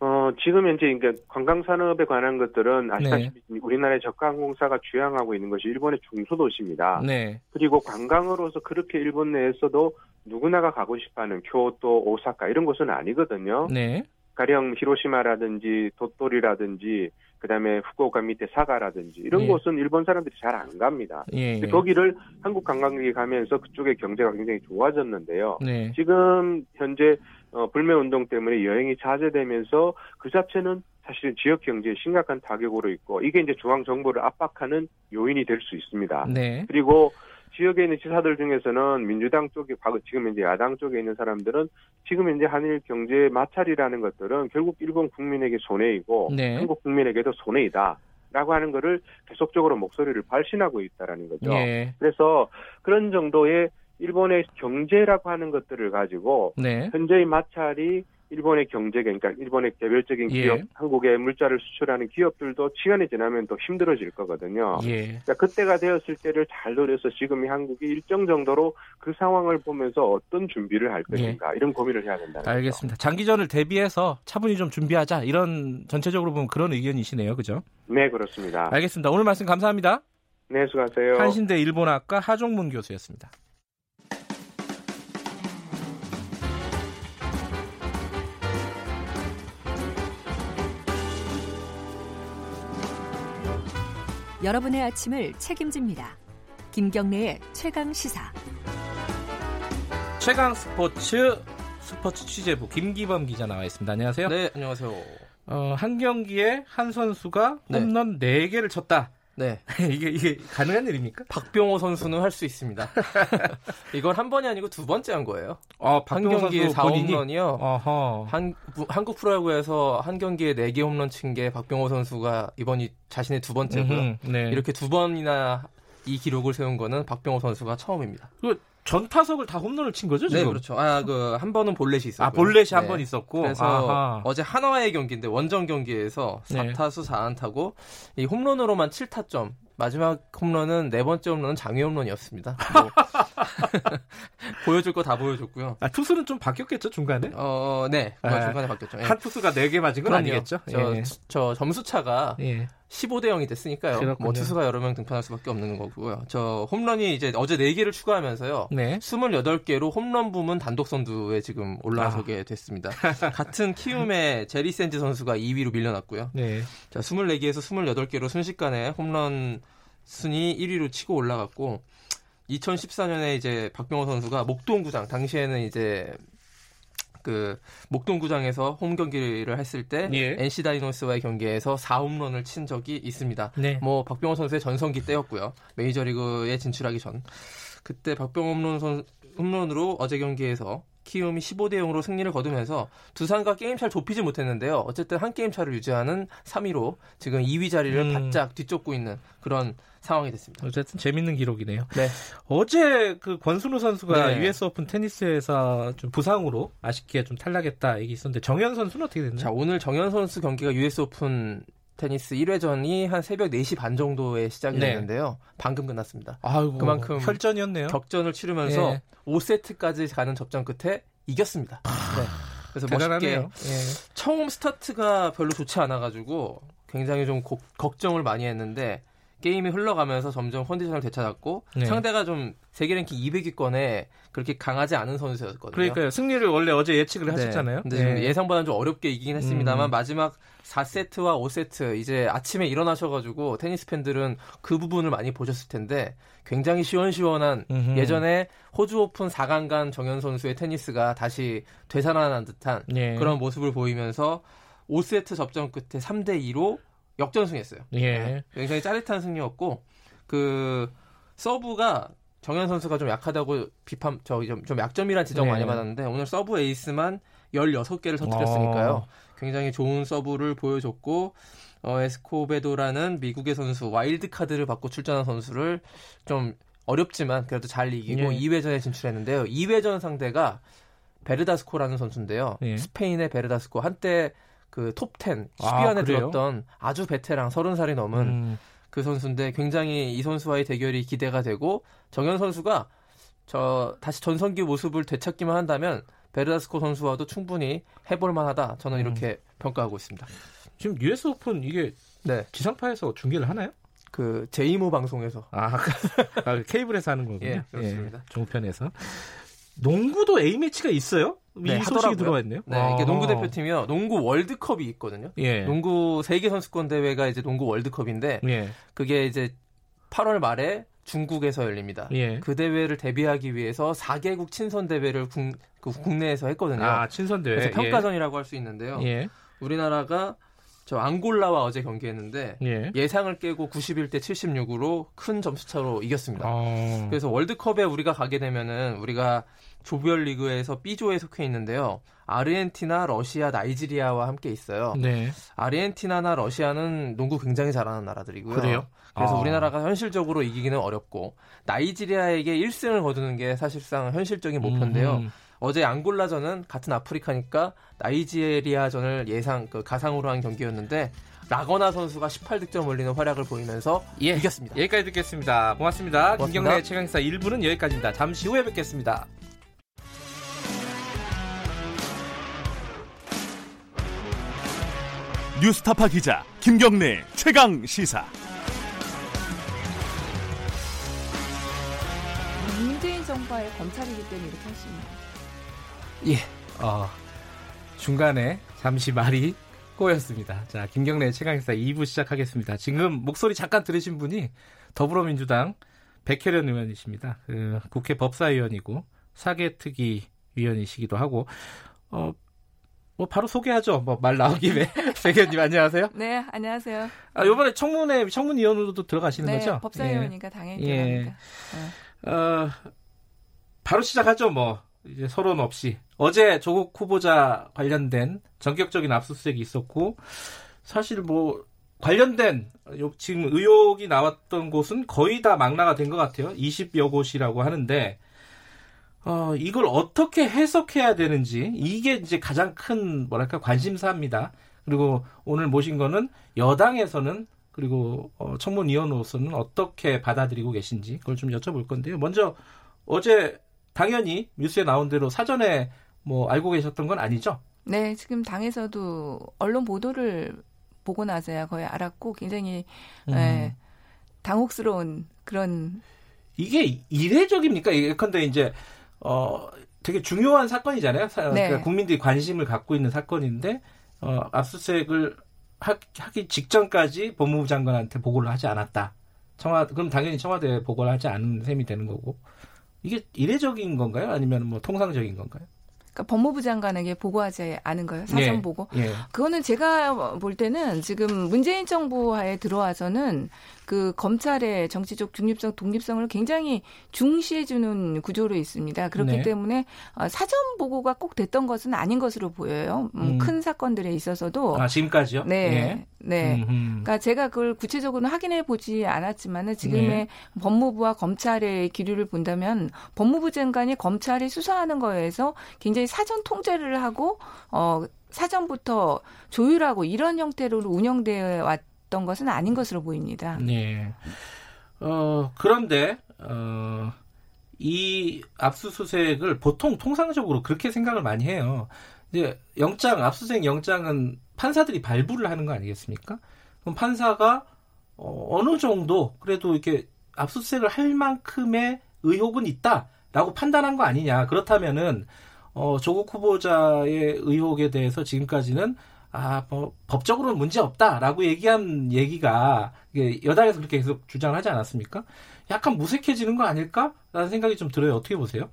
Speaker 5: 어, 지금 현재 그러니까 관광 산업에 관한 것들은 아시다시피 네. 우리나라의 저가항공사가 주양하고 있는 것이 일본의 중소도시입니다.
Speaker 2: 네.
Speaker 5: 그리고 관광으로서 그렇게 일본 내에서도 누구나가 가고 싶어하는 교토, 오사카 이런 곳은 아니거든요.
Speaker 2: 네.
Speaker 5: 가령 히로시마라든지 도토리라든지 그다음에 후쿠오카 밑에 사가라든지 이런 예. 곳은 일본 사람들이 잘 안 갑니다.
Speaker 2: 예, 예.
Speaker 5: 거기를 한국 관광객이 가면서 그쪽의 경제가 굉장히 좋아졌는데요.
Speaker 2: 네.
Speaker 5: 지금 현재 어, 불매 운동 때문에 여행이 자제되면서 그 자체는 사실 지역 경제에 심각한 타격으로 있고 이게 이제 중앙 정부를 압박하는 요인이 될 수 있습니다.
Speaker 2: 네.
Speaker 5: 그리고 지역에 있는 지사들 중에서는 민주당 쪽에 지금 이제 야당 쪽에 있는 사람들은 지금 이제 한일 경제 마찰이라는 것들은 결국 일본 국민에게 손해이고
Speaker 2: 네.
Speaker 5: 한국 국민에게도 손해이다. 라고 하는 거를 계속적으로 목소리를 발신하고 있다라는 거죠.
Speaker 2: 네.
Speaker 5: 그래서 그런 정도의 일본의 경제라고 하는 것들을 가지고
Speaker 2: 네.
Speaker 5: 현재의 마찰이 일본의 경제, 그러니까 일본의 개별적인
Speaker 2: 예.
Speaker 5: 기업, 한국에 물자를 수출하는 기업들도 시간이 지나면 더 힘들어질 거거든요.
Speaker 2: 예.
Speaker 5: 그러니까 그때가 되었을 때를 잘 노려서 지금 이 한국이 일정 정도로 그 상황을 보면서 어떤 준비를 할 것인가 예. 이런 고민을 해야 된다.
Speaker 2: 알겠습니다. 거죠. 장기전을 대비해서 차분히 좀 준비하자 이런 전체적으로 보면 그런 의견이시네요, 그죠?
Speaker 5: 네, 그렇습니다.
Speaker 2: 알겠습니다. 오늘 말씀 감사합니다.
Speaker 5: 네, 수고하세요.
Speaker 2: 한신대 일본학과 하종문 교수였습니다.
Speaker 6: 여러분의 아침을 책임집니다. 김경래의 최강 시사.
Speaker 2: 최강 스포츠 스포츠 취재부 김기범 기자 나와 있습니다. 안녕하세요.
Speaker 7: 네, 안녕하세요.
Speaker 2: 어, 한 경기에 한 선수가 네. 홈런 네. 4개를 쳤다.
Speaker 7: 네.
Speaker 2: 이게, 이게 가능한 일입니까?
Speaker 7: 박병호 선수는 할 수 있습니다. 이건 한 번이 아니고 두 번째 한 거예요.
Speaker 2: 어, 한 경기에
Speaker 7: 4홈런이요. 한, 한국 프로야구에서 한 경기에 4개 홈런 친 게 박병호 선수가 이번이 자신의 두 번째고요. 네. 이렇게 두 번이나 이 기록을 세운 거는 박병호 선수가 처음입니다.
Speaker 2: 그 전 타석을 다 홈런을 친 거죠, 지금?
Speaker 7: 네, 그렇죠. 아, 그 한 번은 볼넷이 있었고.
Speaker 2: 아, 볼넷이 네. 한번 있었고.
Speaker 7: 그래서 아하. 어제 한화의 경기인데 원정 경기에서 4타수 4안타고 이 홈런으로만 7타점 마지막 홈런은 네 번째 홈런은 장외 홈런이었습니다. 뭐 보여줄 거 다 보여줬고요.
Speaker 2: 아, 투수는 좀 바뀌었겠죠 중간에?
Speaker 7: 어, 네, 뭐 중간에 바뀌었죠. 예.
Speaker 2: 한 투수가 네 개 맞은 건 그럼요. 아니겠죠?
Speaker 7: 저, 예. 저 점수 차가 예. 15대 0이 됐으니까요. 그렇군요. 뭐 투수가 여러 명 등판할 수밖에 없는 거고요. 저 홈런이 이제 어제 4개를 추가하면서요. 네. 28개로 홈런 부문 단독 선두에 지금 올라서게 아. 됐습니다. 같은 키움의 제리 샌즈 선수가 2위로 밀려났고요. 네. 자, 24개에서 28개로 순식간에 홈런 순위 1위로 치고 올라갔고 2014년에 이제 박병호 선수가 목동구장 당시에는 이제 그 목동구장에서 홈 경기를 했을 때 예. NC 다이노스와의 경기에서 4홈런을 친 적이 있습니다. 네. 뭐 박병호 선수의 전성기 때였고요. 메이저리그에 진출하기 전 그때 박병호 홈런 선, 홈런으로 어제 경기에서 키움이 15대 0으로 승리를 거두면서 두산과 게임 차를 좁히지 못했는데요. 어쨌든 한 게임 차를 유지하는 3위로 지금 2위 자리를 음. 바짝 뒤쫓고 있는 그런 상황이 됐습니다.
Speaker 2: 어쨌든 재밌는 기록이네요. 네. 어제 그 권순우 선수가 네. US 오픈 테니스에서 좀 부상으로 아쉽게 좀 탈락했다 얘기 있었는데 정현 선수는 어떻게 됐나요?
Speaker 7: 자, 오늘 정현 선수 경기가 US 오픈 테니스 1회전이 한 새벽 4시 반 정도에 시작이 네. 됐는데요. 방금 끝났습니다.
Speaker 2: 아이고, 그만큼 혈전이었네요.
Speaker 7: 격전을 치르면서 예. 5세트까지 가는 접전 끝에 이겼습니다. 네. 그래서 대단하네요. 멋있게 예. 처음 스타트가 별로 좋지 않아가지고 굉장히 좀 고, 걱정을 많이 했는데 게임이 흘러가면서 점점 컨디션을 되찾았고 네. 상대가 좀 세계 랭킹 200위권에 그렇게 강하지 않은 선수였거든요.
Speaker 2: 그러니까요. 승리를 원래 어제 예측을 네. 하셨잖아요.
Speaker 7: 근데 네. 예상보다는 좀 어렵게 이기긴 했습니다만 음. 마지막 4세트와 5세트 이제 아침에 일어나셔가지고 테니스 팬들은 그 부분을 많이 보셨을 텐데 굉장히 시원시원한 음흠. 예전에 호주 오픈 4강 간 정현 선수의 테니스가 다시 되살아난 듯한 네. 그런 모습을 보이면서 5세트 접전 끝에 3대 2로 역전승했어요. 예. 네. 굉장히 짜릿한 승리였고 그 서브가 정현 선수가 좀 약하다고 비판 저기 좀, 좀 약점이란 지적 네. 많이 받았는데 오늘 서브 에이스만 16개를 터뜨렸으니까요. 어. 굉장히 좋은 서브를 보여줬고 어, 에스코베도라는 미국의 선수 와일드 카드를 받고 출전한 선수를 좀 어렵지만 그래도 잘 이기고 예. 2회전에 진출했는데요. 2회전 상대가 베르다스코라는 선수인데요. 예. 스페인의 베르다스코 한때 그 톱10 10위 아, 안에 들었던 아주 베테랑 30살이 넘은 음. 그 선수인데 굉장히 이 선수와의 대결이 기대가 되고 정현 선수가 저 다시 전성기 모습을 되찾기만 한다면 베르다스코 선수와도 충분히 해볼 만하다. 저는 이렇게 음. 평가하고 있습니다.
Speaker 2: 지금 US 오픈 이게 네. 지상파에서 중계를 하나요?
Speaker 7: 그 J모 방송에서
Speaker 2: 아, 아 케이블에서 하는 거군요.
Speaker 7: 예, 그렇습니다. 예,
Speaker 2: 종편에서 농구도 A 매치가 있어요? 네, 이 소식이 들어와 있네요.
Speaker 7: 네, 이게 농구 대표팀이요. 농구 월드컵이 있거든요. 예. 농구 세계 선수권 대회가 이제 농구 월드컵인데 예. 그게 이제 8월 말에 중국에서 열립니다. 예. 그 대회를 대비하기 위해서 4개국 친선 대회를 국, 그 국내에서 했거든요.
Speaker 2: 아, 친선 대회.
Speaker 7: 그래서 평가전이라고 할 수 있는데요. 예. 우리나라가 저 앙골라와 어제 경기했는데 예. 상을 깨고 91대 76으로 큰 점수차로 이겼습니다. 어... 그래서 월드컵에 우리가 가게 되면은 우리가 조별 리그에서 B조에 속해 있는데요. 아르헨티나, 러시아, 나이지리아와 함께 있어요. 네. 아르헨티나나 러시아는 농구 굉장히 잘하는 나라들이고요.
Speaker 2: 그래요?
Speaker 7: 그래서 아. 우리나라가 현실적으로 이기기는 어렵고 나이지리아에게 1승을 거두는 게 사실상 현실적인 목표인데요. 음. 어제 앙골라전은 같은 아프리카니까 나이지리아전을 예상 그 가상으로 한 경기였는데 라거나 선수가 18득점 올리는 활약을 보이면서 예, 이겼습니다.
Speaker 2: 여기까지 듣겠습니다. 고맙습니다. 고맙습니다. 김경래 최강사 1부는 여기까지입니다. 잠시 후에 뵙겠습니다.
Speaker 1: 뉴스타파 기자 김경래 최강 시사.
Speaker 8: 문재인 정부의 검찰이기 때문에 이렇게 하십니다.
Speaker 2: 예. 어, 중간에 잠시 말이 꼬였습니다. 자, 김경래 최강의사 2부 시작하겠습니다. 지금 목소리 잠깐 들으신 분이 더불어민주당 백혜련 의원이십니다. 그 국회 법사위원이고 사개특위 위원이시기도 하고 어, 뭐 바로 소개하죠. 뭐 말 나온 김에 백현님 안녕하세요.
Speaker 8: 네, 안녕하세요.
Speaker 2: 아 이번에 청문회 청문위원으로도 들어가시는
Speaker 8: 네,
Speaker 2: 거죠?
Speaker 8: 법사위원이니까 예. 당연히 예. 들어갑니다.
Speaker 2: 네. 어, 바로 시작하죠. 뭐 이제 서론 없이 어제 조국 후보자 관련된 전격적인 압수수색이 있었고 사실 뭐 관련된 지금 의혹이 나왔던 곳은 거의 다 망라가 된 것 같아요. 20여 곳이라고 하는데 어, 이걸 어떻게 해석해야 되는지 이게 이제 가장 큰 뭐랄까 관심사입니다. 그리고 오늘 모신 거는 여당에서는 그리고 어, 청문위원으로서는 어떻게 받아들이고 계신지 그걸 좀 여쭤볼 건데요. 먼저 어제 당연히 뉴스에 나온 대로 사전에 뭐 알고 계셨던 건 아니죠?
Speaker 8: 네, 지금 당에서도 언론 보도를 보고 나서야 거의 알았고 굉장히 음. 예, 당혹스러운 그런
Speaker 2: 이게 이례적입니까? 예컨대 이제 어, 되게 중요한 사건이잖아요. 네. 그러니까 국민들이 관심을 갖고 있는 사건인데 어, 압수수색을 하, 기 직전까지 법무부 장관한테 보고를 하지 않았다. 청와 그럼 당연히 청와대에 보고를 하지 않은 셈이 되는 거고 이게 이례적인 건가요? 아니면 뭐 통상적인 건가요?
Speaker 8: 그러니까 법무부 장관에게 보고하지 않은 거예요. 사전 예. 보고. 예. 그거는 제가 볼 때는 지금 문재인 정부 하에 들어와서는 그 검찰의 정치적 중립성, 독립성을 굉장히 중시해주는 구조로 있습니다. 그렇기 네. 때문에 어, 사전 보고가 꼭 됐던 것은 아닌 것으로 보여요. 음, 음. 큰 사건들에 있어서도.
Speaker 2: 아, 지금까지요?
Speaker 8: 네. 예. 네. 음흠. 그러니까 제가 그걸 구체적으로 확인해 보지 않았지만은 지금의 네. 법무부와 검찰의 기류를 본다면 법무부 장관이 검찰이 수사하는 거에서 굉장히 사전 통제를 하고 어 사전부터 조율하고 이런 형태로 운영되어 왔 있던 것은 아닌 것으로 보입니다.
Speaker 2: 네. 어, 그런데, 어, 이 압수수색을 보통 통상적으로 그렇게 생각을 많이 해요. 이제 영장, 압수수색 영장은 판사들이 발부를 하는 거 아니겠습니까? 그럼 판사가 어, 어느 정도 그래도 이렇게 압수수색을 할 만큼의 의혹은 있다라고 판단한 거 아니냐. 그렇다면은 어, 조국 후보자의 의혹에 대해서 지금까지는 아, 뭐, 법적으로는 문제 없다라고 얘기한 얘기가 여당에서 그렇게 계속 주장을 하지 않았습니까? 약간 무색해지는 거 아닐까라는 생각이 좀 들어요. 어떻게 보세요?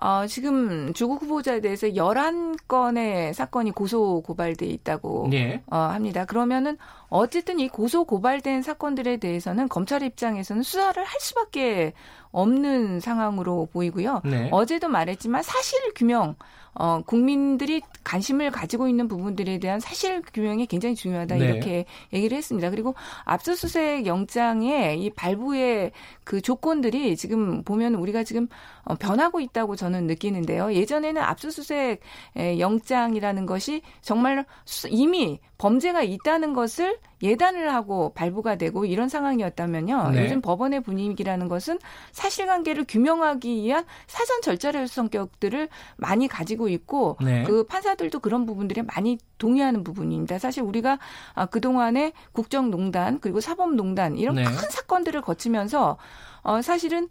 Speaker 8: 어, 지금 조국 후보자에 대해서 11건의 사건이 고소 고발돼 있다고 네. 어, 합니다. 그러면은 어쨌든 이 고소 고발된 사건들에 대해서는 검찰 입장에서는 수사를 할 수밖에 없는 상황으로 보이고요. 네. 어제도 말했지만 사실 규명 어, 국민들이 관심을 가지고 있는 부분들에 대한 사실 규명이 굉장히 중요하다 네. 이렇게 얘기를 했습니다. 그리고 압수수색 영장의 이 발부의 그 조건들이 지금 보면 우리가 지금 어, 변하고 있다고 저는 느끼는데요. 예전에는 압수수색 영장이라는 것이 정말 이미 범죄가 있다는 것을 예단을 하고 발부가 되고 이런 상황이었다면요. 네. 요즘 법원의 분위기라는 것은 사실관계를 규명하기 위한 사전 절차의 성격들을 많이 가지고 있고 네. 그 판사들도 그런 부분들에 많이 동의하는 부분입니다. 사실 우리가 아, 그 동안에 국정농단 그리고 사법농단 이런 네. 큰 사건들을 거치면서 어 사실은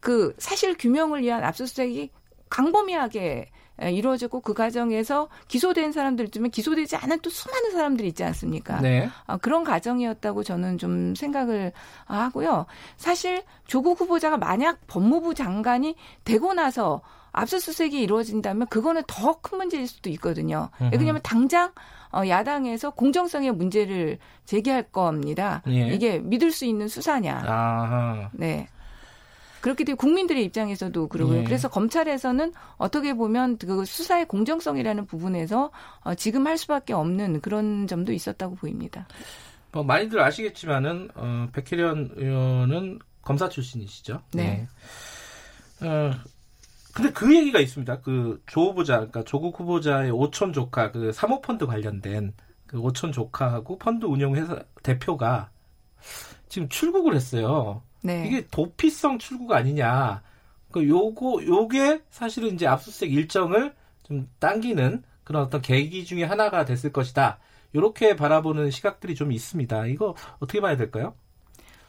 Speaker 8: 그 사실 규명을 위한 압수수색이 강범위하게 이루어졌고 그 과정에서 기소된 사람들 중에 기소되지 않은 또 수많은 사람들이 있지 않습니까? 네. 아, 그런 과정이었다고 저는 좀 생각을 하고요. 사실 조국 후보자가 만약 법무부 장관이 되고 나서 압수수색이 이루어진다면 그거는 더 큰 문제일 수도 있거든요. 왜냐하면 당장 어, 야당에서 공정성의 문제를 제기할 겁니다. 예. 이게 믿을 수 있는 수사냐. 아하. 네. 그렇기 때문에 국민들의 입장에서도 그러고요. 네. 그래서 검찰에서는 어떻게 보면 그 수사의 공정성이라는 부분에서 어, 지금 할 수밖에 없는 그런 점도 있었다고 보입니다.
Speaker 2: 뭐 많이들 아시겠지만은 어, 백혜련 의원은 검사 출신이시죠. 네. 네. 어, 근데 그 얘기가 있습니다. 그 조 후보자, 그러니까 조국 후보자의 오촌 조카, 그 사모펀드 관련된 그 오촌 조카하고 펀드 운용회사 대표가 지금 출국을 했어요. 네. 이게 도피성 출구가 아니냐. 그 요거 요게 사실은 이제 압수수색 일정을 좀 당기는 그런 어떤 계기 중에 하나가 됐을 것이다. 이렇게 바라보는 시각들이 좀 있습니다. 이거 어떻게 봐야 될까요?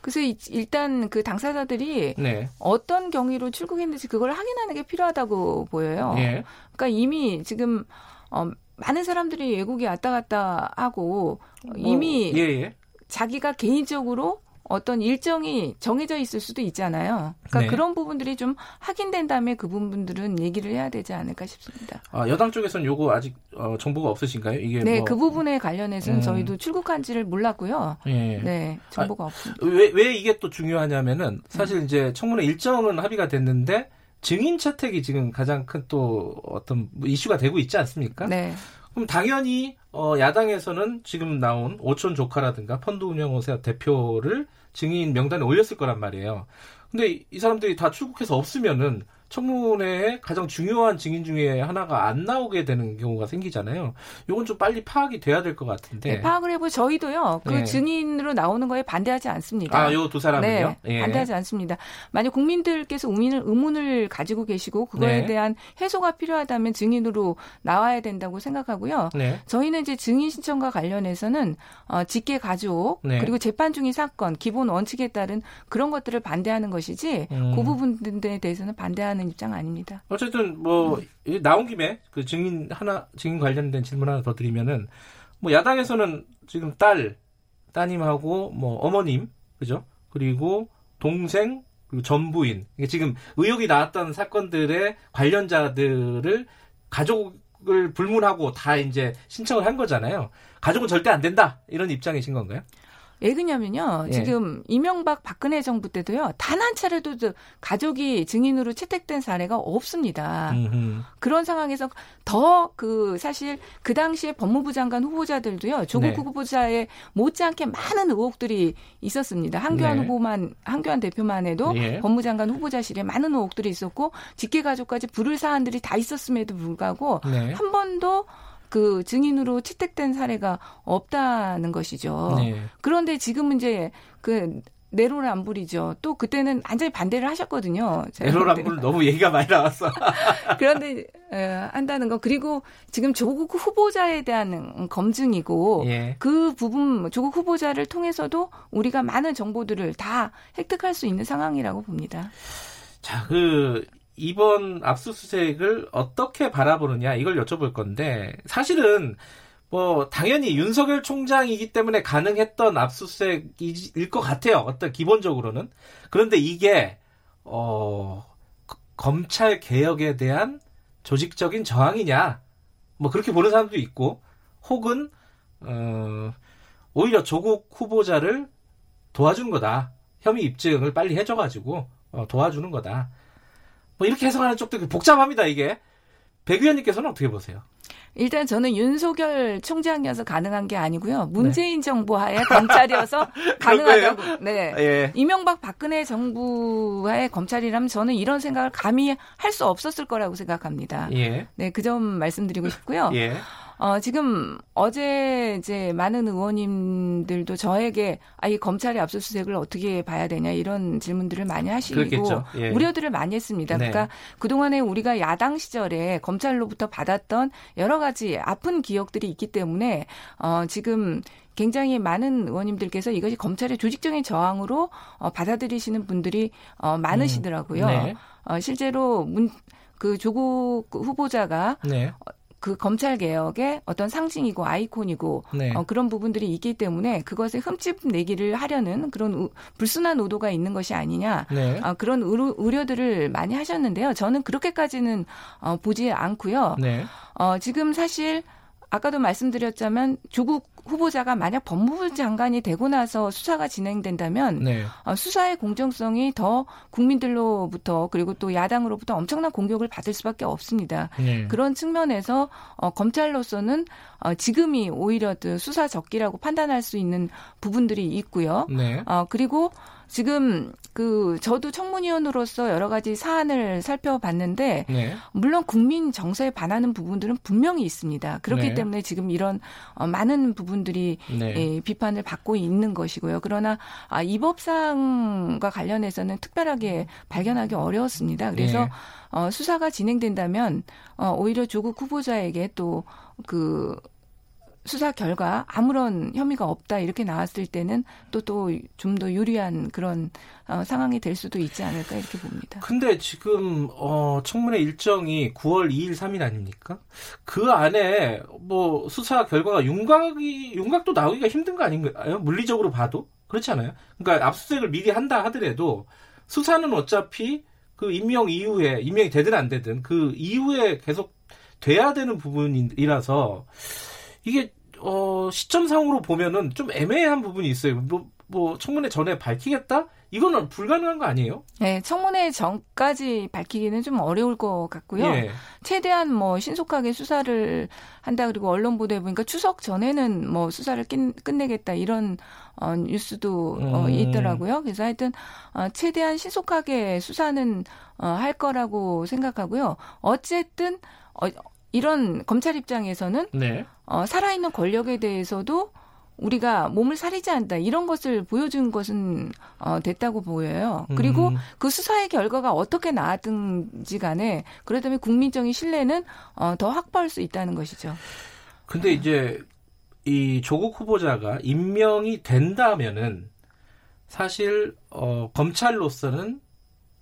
Speaker 8: 그래서 일단 그 당사자들이 네. 어떤 경위로 출국했는지 그걸 확인하는 게 필요하다고 보여요. 네. 그러니까 이미 지금 어, 많은 사람들이 외국에 왔다 갔다 하고 뭐, 이미 예, 예. 자기가 개인적으로 어떤 일정이 정해져 있을 수도 있잖아요. 그러니까 네. 그런 부분들이 좀 확인된 다음에 그 부분들은 얘기를 해야 되지 않을까 싶습니다.
Speaker 2: 아, 여당 쪽에서는 요거 아직 어, 정보가 없으신가요?
Speaker 8: 이게 네, 뭐... 그 부분에 관련해서는 음... 저희도 출국한지를 몰랐고요. 네, 네 정보가 아, 없습니다.
Speaker 2: 왜, 왜 이게 또 중요하냐면은 사실 음. 이제 청문회 일정은 합의가 됐는데 증인 채택이 지금 가장 큰 또 어떤 이슈가 되고 있지 않습니까? 네. 그럼 당연히 어, 야당에서는 지금 나온 오촌 조카라든가 펀드 운영회사 대표를 증인 명단에 올렸을 거란 말이에요. 근데 이 사람들이 다 출국해서 없으면은 청문회에 가장 중요한 증인 중에 하나가 안 나오게 되는 경우가 생기잖아요. 이건 좀 빨리 파악이 돼야 될 것 같은데.
Speaker 8: 네, 파악을 해보 저희도요. 그 네. 증인으로 나오는 거에 반대하지 않습니다.
Speaker 2: 아, 요 두 사람은요? 네,
Speaker 8: 예. 반대하지 않습니다. 만약 국민들께서 의문을, 의문을 가지고 계시고 그거에 네. 대한 해소가 필요하다면 증인으로 나와야 된다고 생각하고요. 네. 저희는 이제 증인 신청과 관련해서는 어, 직계 가족 네. 그리고 재판 중인 사건 기본 원칙에 따른 그런 것들을 반대하는 것이지 음. 그 부분들에 대해서는 반대하는 하는 입장 아닙니다.
Speaker 2: 어쨌든 뭐 음. 나온 김에 그 증인 하나 증인 관련된 질문 하나 더 드리면은 뭐 야당에서는 지금 딸 따님하고 뭐 어머님 그죠? 그리고 동생 그리고 전부인 이게 지금 의혹이 나왔던 사건들의 관련자들을 가족을 불문하고 다 이제 신청을 한 거잖아요. 가족은 절대 안 된다 이런 입장이신 건가요?
Speaker 8: 왜 그러냐면요. 예. 지금 이명박 박근혜 정부 때도요. 단 한 차례도 가족이 증인으로 채택된 사례가 없습니다. 음흠. 그런 상황에서 더 그 사실 그 당시에 법무부 장관 후보자들도요. 조국 네. 후보자에 못지않게 많은 의혹들이 있었습니다. 한교안 네. 후보만 한교안 대표만 해도 예. 법무부 장관 후보자실에 많은 의혹들이 있었고 직계 가족까지 부를 사안들이 다 있었음에도 불구하고 네. 한 번도 그 증인으로 채택된 사례가 없다는 것이죠. 네. 그런데 지금은 이제 그 내로남불이죠. 또 그때는 완전히 반대를 하셨거든요.
Speaker 2: 내로남불 너무 얘기가 많이 나왔어.
Speaker 8: 그런데 에, 한다는 거 그리고 지금 조국 후보자에 대한 검증이고 예. 그 부분 조국 후보자를 통해서도 우리가 많은 정보들을 다 획득할 수 있는 상황이라고 봅니다.
Speaker 2: 자, 그 이번 압수수색을 어떻게 바라보느냐 이걸 여쭤볼 건데 사실은 뭐 당연히 윤석열 총장이기 때문에 가능했던 압수수색일 것 같아요. 어떤 기본적으로는. 그런데 이게 어 검찰 개혁에 대한 조직적인 저항이냐? 뭐 그렇게 보는 사람도 있고 혹은 어 오히려 조국 후보자를 도와준 거다. 혐의 입증을 빨리 해줘가지고 어, 도와주는 거다 뭐 이렇게 해석하는 쪽도 복잡합니다 이게. 백 의원님께서는 어떻게 보세요?
Speaker 8: 일단 저는 윤석열 총장이어서 가능한 게 아니고요. 문재인 네. 정부 하에 검찰이어서 가능하다고. 네. 예. 이명박 박근혜 정부 하에 검찰이라면 저는 이런 생각을 감히 할 수 없었을 거라고 생각합니다. 예. 네, 그 점 말씀드리고 싶고요. 예. 어, 지금 어제 이제 많은 의원님들도 저에게 아, 이 검찰의 압수수색을 어떻게 봐야 되냐 이런 질문들을 많이 하시고 예. 우려들을 많이 했습니다. 네. 그러니까 그동안에 우리가 야당 시절에 검찰로부터 받았던 여러 가지 아픈 기억들이 있기 때문에 어, 지금 굉장히 많은 의원님들께서 이것이 검찰의 조직적인 저항으로 어, 받아들이시는 분들이 어, 많으시더라고요. 음, 네. 어, 실제로 문, 그 조국 후보자가 네. 그 검찰 개혁의 어떤 상징이고 아이콘이고 네. 어, 그런 부분들이 있기 때문에 그것에 흠집 내기를 하려는 그런 우, 불순한 의도가 있는 것이 아니냐 네. 어, 그런 의료, 우려들을 많이 하셨는데요. 저는 그렇게까지는 어, 보지 않고요. 네. 어, 지금 사실 아까도 말씀드렸자면 조국 후보자가 만약 법무부 장관이 되고 나서 수사가 진행된다면 네. 어, 수사의 공정성이 더 국민들로부터 그리고 또 야당으로부터 엄청난 공격을 받을 수밖에 없습니다. 네. 그런 측면에서 어, 검찰로서는 어, 지금이 오히려 수사 적기라고 판단할 수 있는 부분들이 있고요. 네. 어, 그리고 지금 그 저도 청문위원으로서 여러 가지 사안을 살펴봤는데 네. 물론 국민 정서에 반하는 부분들은 분명히 있습니다. 그렇기 네. 때문에 지금 이런 어, 많은 부분들이 네. 예, 비판을 받고 있는 것이고요. 그러나 아, 이 법상과 관련해서는 특별하게 발견하기 어려웠습니다. 그래서 네. 어, 수사가 진행된다면 어, 오히려 조국 후보자에게 또그 수사 결과 아무런 혐의가 없다 이렇게 나왔을 때는 또 또 좀 더 유리한 그런 어, 상황이 될 수도 있지 않을까 이렇게 봅니다.
Speaker 2: 근데 지금 어, 청문회 일정이 9월 2일, 3일 아닙니까? 그 안에 뭐 수사 결과가 윤곽이 윤곽도 나오기가 힘든 거 아닌가요? 물리적으로 봐도 그렇지 않아요? 그러니까 압수수색을 미리 한다 하더라도 수사는 어차피 그 임명 이후에 임명이 되든 안 되든 그 이후에 계속 돼야 되는 부분이라서 이게 어, 시점상으로 보면은 좀 애매한 부분이 있어요. 뭐, 뭐 청문회 전에 밝히겠다? 이거는 불가능한 거 아니에요?
Speaker 8: 네, 청문회 전까지 밝히기는 좀 어려울 것 같고요. 예. 최대한 뭐 신속하게 수사를 한다 그리고 언론 보도에 보니까 추석 전에는 뭐 수사를 끝, 내겠다 이런 어, 뉴스도 어, 음. 있더라고요. 그래서 하여튼 어, 최대한 신속하게 수사는 어, 할 거라고 생각하고요. 어쨌든 어, 이런 검찰 입장에서는 네. 어, 살아있는 권력에 대해서도 우리가 몸을 사리지 않다 이런 것을 보여준 것은 어, 됐다고 보여요. 그리고 음. 그 수사의 결과가 어떻게 나왔든지 간에 그러다면 국민적인 신뢰는 어, 더 확보할 수 있다는 것이죠.
Speaker 2: 근데 이제 이 조국 후보자가 임명이 된다면은 사실 어, 검찰로서는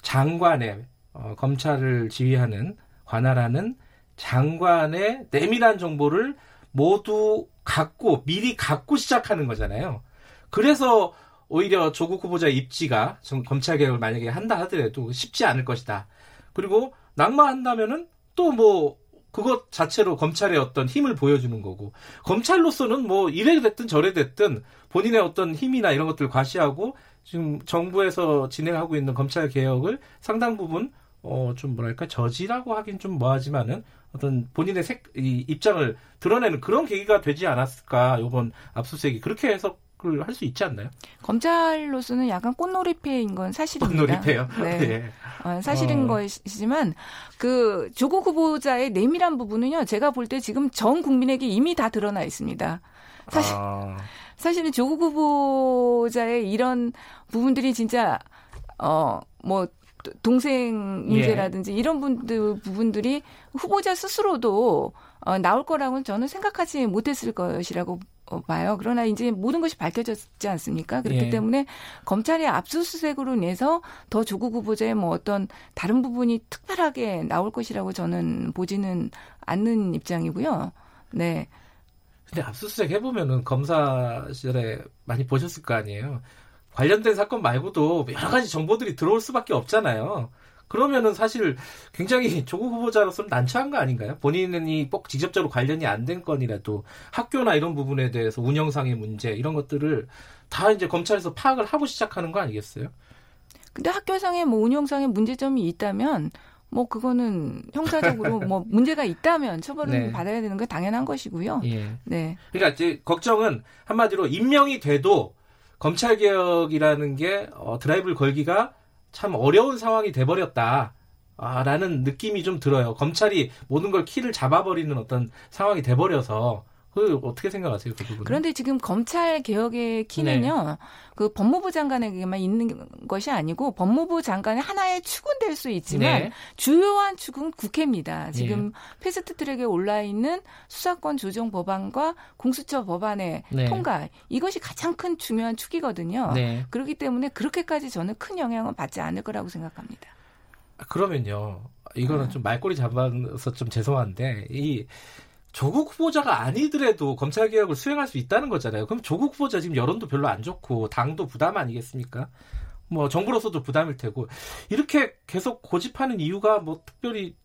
Speaker 2: 장관의 어, 검찰을 지휘하는 관할하는 장관의 내밀한 정보를 모두 갖고 미리 갖고 시작하는 거잖아요. 그래서 오히려 조국 후보자 입지가 검찰 개혁을 만약에 한다 하더라도 쉽지 않을 것이다. 그리고 낙마한다면은 또 뭐 그것 자체로 검찰의 어떤 힘을 보여주는 거고 검찰로서는 뭐 이래 됐든 저래 됐든 본인의 어떤 힘이나 이런 것들 을 과시하고 지금 정부에서 진행하고 있는 검찰 개혁을 상당 부분 어 좀 뭐랄까 저지라고 하긴 좀 뭐하지만은 어떤 본인의 색, 이 입장을 드러내는 그런 계기가 되지 않았을까 이번 압수수색이 그렇게 해석을 할수 있지 않나요?
Speaker 8: 검찰로서는 약간 꽃놀이 패인 건 사실입니다.
Speaker 2: 꽃놀이패요?
Speaker 8: 네. 네. 어, 사실인 어. 것이지만 그 조국 후보자의 내밀한 부분은요. 제가 볼 때 지금 전 국민에게 이미 다 드러나 있습니다. 사실 아. 사실은 조국 후보자의 이런 부분들이 진짜 어 뭐 동생 문제라든지 예. 이런 분들 부분들이 후보자 스스로도 어, 나올 거라고는 저는 생각하지 못했을 것이라고 어, 봐요. 그러나 이제 모든 것이 밝혀졌지 않습니까? 그렇기 예. 때문에 검찰의 압수수색으로 인해서 더 조국 후보자의 뭐 어떤 다른 부분이 특별하게 나올 것이라고 저는 보지는 않는 입장이고요. 네.
Speaker 2: 근데 압수수색 해보면은 검사실에 많이 보셨을 거 아니에요. 관련된 사건 말고도 여러 가지 정보들이 들어올 수밖에 없잖아요. 그러면은 사실 굉장히 조국 후보자로서는 난처한 거 아닌가요? 본인이 꼭 직접적으로 관련이 안 된 건이라도 학교나 이런 부분에 대해서 운영상의 문제 이런 것들을 다 이제 검찰에서 파악을 하고 시작하는 거 아니겠어요?
Speaker 8: 근데 학교상의 뭐 운영상의 문제점이 있다면 뭐 그거는 형사적으로 뭐 문제가 있다면 처벌을 네. 받아야 되는 게 당연한 것이고요. 예. 네.
Speaker 2: 그러니까 이제 걱정은 한마디로 임명이 돼도 검찰 개혁이라는 게 어, 드라이브를 걸기가 참 어려운 상황이 돼버렸다. 아, 라는 느낌이 좀 들어요. 검찰이 모든 걸 키를 잡아버리는 어떤 상황이 돼버려서 그 어떻게 생각하세요, 그 부분?
Speaker 8: 그런데 지금 검찰 개혁의 키는요, 네. 그 법무부 장관에게만 있는 것이 아니고 법무부 장관의 하나의 축은 될 수 있지만 네. 주요한 축은 국회입니다. 지금 네. 패스트트랙에 올라 있는 수사권 조정 법안과 공수처 법안의 네. 통과 이것이 가장 큰 중요한 축이거든요. 네. 그렇기 때문에 그렇게까지 저는 큰 영향은 받지 않을 거라고 생각합니다.
Speaker 2: 그러면요, 이거는 아. 좀 말꼬리 잡아서 좀 죄송한데 이 조국 후보자가 아니더라도 검찰 개혁을 수행할 수 있다는 거잖아요. 그럼 조국 후보자 지금 여론도 별로 안 좋고 당도 부담 아니겠습니까? 뭐 정부로서도 부담일 테고 이렇게 계속 고집하는 이유가 뭐 특별히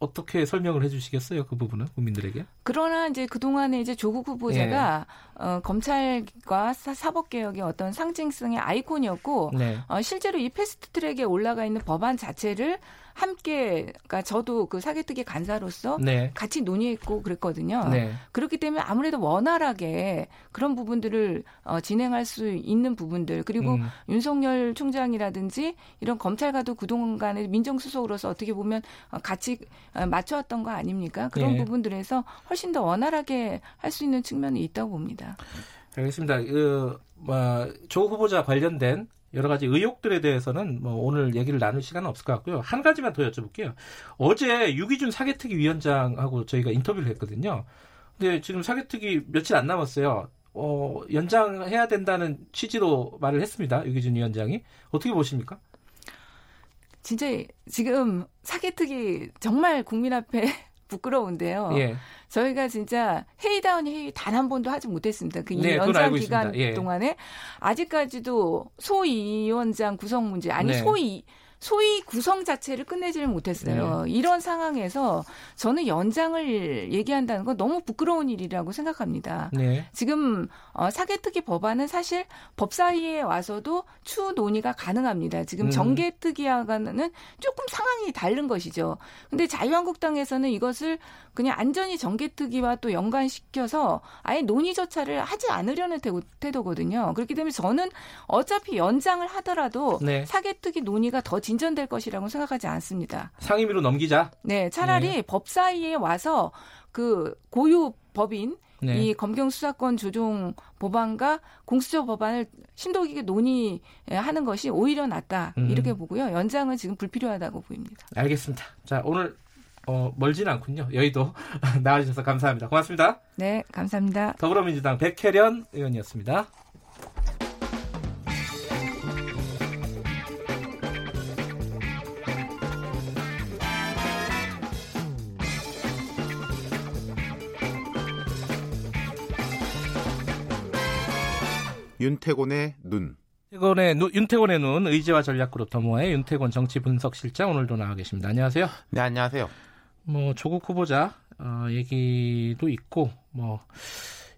Speaker 2: 어떻게 설명을 해주시겠어요 그 부분은 국민들에게?
Speaker 8: 그러나 이제 그 동안에 이제 조국 후보자가 예. 어, 검찰과 사, 법 개혁의 어떤 상징성의 아이콘이었고 네. 어, 실제로 이 패스트트랙에 올라가 있는 법안 자체를 함께 그러니까 저도 그 사개특위 간사로서 네. 같이 논의했고 그랬거든요. 네. 그렇기 때문에 아무래도 원활하게 그런 부분들을 어, 진행할 수 있는 부분들 그리고 음. 윤석열 총장이라든지 이런 검찰과도 그동안의 민정수석으로서 어떻게 보면 어, 같이 어, 맞춰왔던 거 아닙니까? 그런 네. 부분들에서 훨씬 더 원활하게 할 수 있는 측면이 있다고 봅니다.
Speaker 2: 알겠습니다. 그, 뭐, 조 후보자 관련된 여러 가지 의혹들에 대해서는 뭐 오늘 얘기를 나눌 시간은 없을 것 같고요. 한 가지만 더 여쭤볼게요. 어제 유기준 사개특위 위원장하고 저희가 인터뷰를 했거든요. 근데 지금 사개특위 며칠 안 남았어요. 어, 연장해야 된다는 취지로 말을 했습니다. 유기준 위원장이. 어떻게 보십니까?
Speaker 8: 진짜 지금 사개특위 정말 국민 앞에 부끄러운데요. 예. 저희가 진짜 회의다운 회의 단 한 번도 하지 못했습니다. 그 네, 연장 기간 예. 동안에 아직까지도 소위원장 구성 문제 아니 네. 소위 소위 구성 자체를 끝내지를 못했어요. 네. 이런 상황에서 저는 연장을 얘기한다는 건 너무 부끄러운 일이라고 생각합니다. 네. 지금 어, 사개특위 법안은 사실 법사위에 와서도 추후 논의가 가능합니다. 지금 음. 정개특위와는 조금 상황이 다른 것이죠. 근데 자유한국당에서는 이것을 그냥 안전히 정개특위와 또 연관시켜서 아예 논의조차를 하지 않으려는 태도거든요. 그렇기 때문에 저는 어차피 연장을 하더라도 네. 사개특위 논의가 더 진. 진전될 것이라고 생각하지 않습니다.
Speaker 2: 상임위로 넘기자.
Speaker 8: 네, 차라리 네. 법사위에 와서 그 고유 법인 네. 이 검경 수사권 조정 법안과 공수처 법안을 심도 깊게 논의하는 것이 오히려 낫다 음. 이렇게 보고요. 연장은 지금 불필요하다고 보입니다.
Speaker 2: 알겠습니다. 자 오늘 어, 멀지는 않군요. 여의도 나와주셔서 감사합니다. 고맙습니다.
Speaker 8: 네, 감사합니다.
Speaker 2: 더불어민주당 백혜련 의원이었습니다.
Speaker 9: 윤태곤의 눈.
Speaker 2: 윤태곤의, 눈, 윤태곤의 눈 의제와 전략 그룹 더모아의 윤태곤 정치 분석 실장 오늘도 나와 계십니다. 안녕하세요.
Speaker 9: 네, 안녕하세요.
Speaker 2: 뭐 조국 후보자 어, 얘기도 있고 뭐